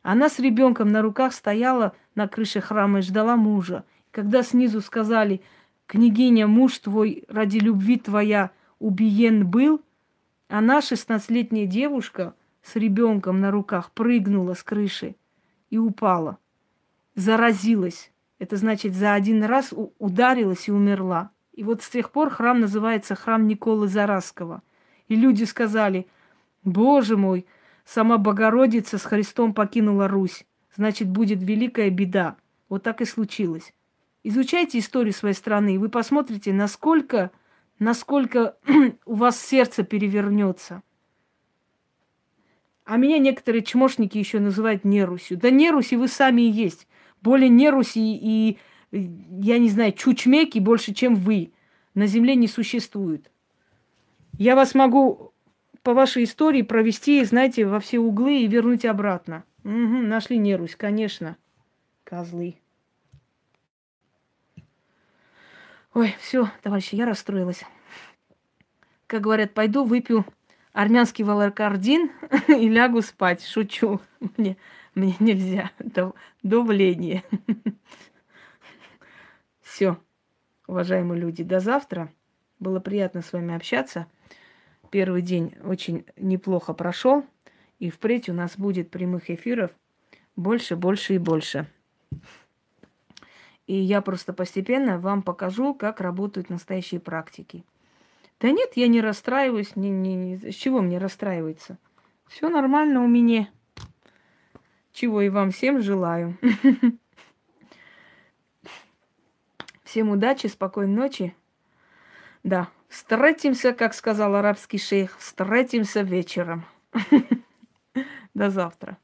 Она с ребенком на руках стояла на крыше храма и ждала мужа. Когда снизу сказали, княгиня, муж твой ради любви твоя убиен был, она, шестнадцатилетняя девушка, с ребенком на руках прыгнула с крыши и упала. Заразилась. Это значит, за один раз ударилась и умерла. И вот с тех пор храм называется храм Николы Зараского. И люди сказали, Боже мой, сама Богородица с Христом покинула Русь. Значит, будет великая беда. Вот так и случилось. Изучайте историю своей страны, и вы посмотрите, насколько, насколько у вас сердце перевернется. А меня некоторые чмошники еще называют нерусью. Да неруси вы сами и есть. Более неруси и, я не знаю, чучмеки больше, чем вы. На земле не существует. Я вас могу по вашей истории провести, знаете, во все углы и вернуть обратно. Угу, нашли нерусь, конечно. Козлы. Ой, все, товарищи, я расстроилась. Как говорят, пойду выпью армянский валеркардин и лягу спать. Шучу. Мне, мне нельзя. Давление. Все, уважаемые люди, до завтра. Было приятно с вами общаться. Первый день очень неплохо прошел. И впредь у нас будет прямых эфиров больше, больше и больше. И я просто постепенно вам покажу, как работают настоящие практики. Да нет, я не расстраиваюсь. Не, не, не. С чего мне расстраиваться? Все нормально у меня. Чего и вам всем желаю. Всем удачи, спокойной ночи. Да, встретимся, как сказал арабский шейх, встретимся вечером. До завтра.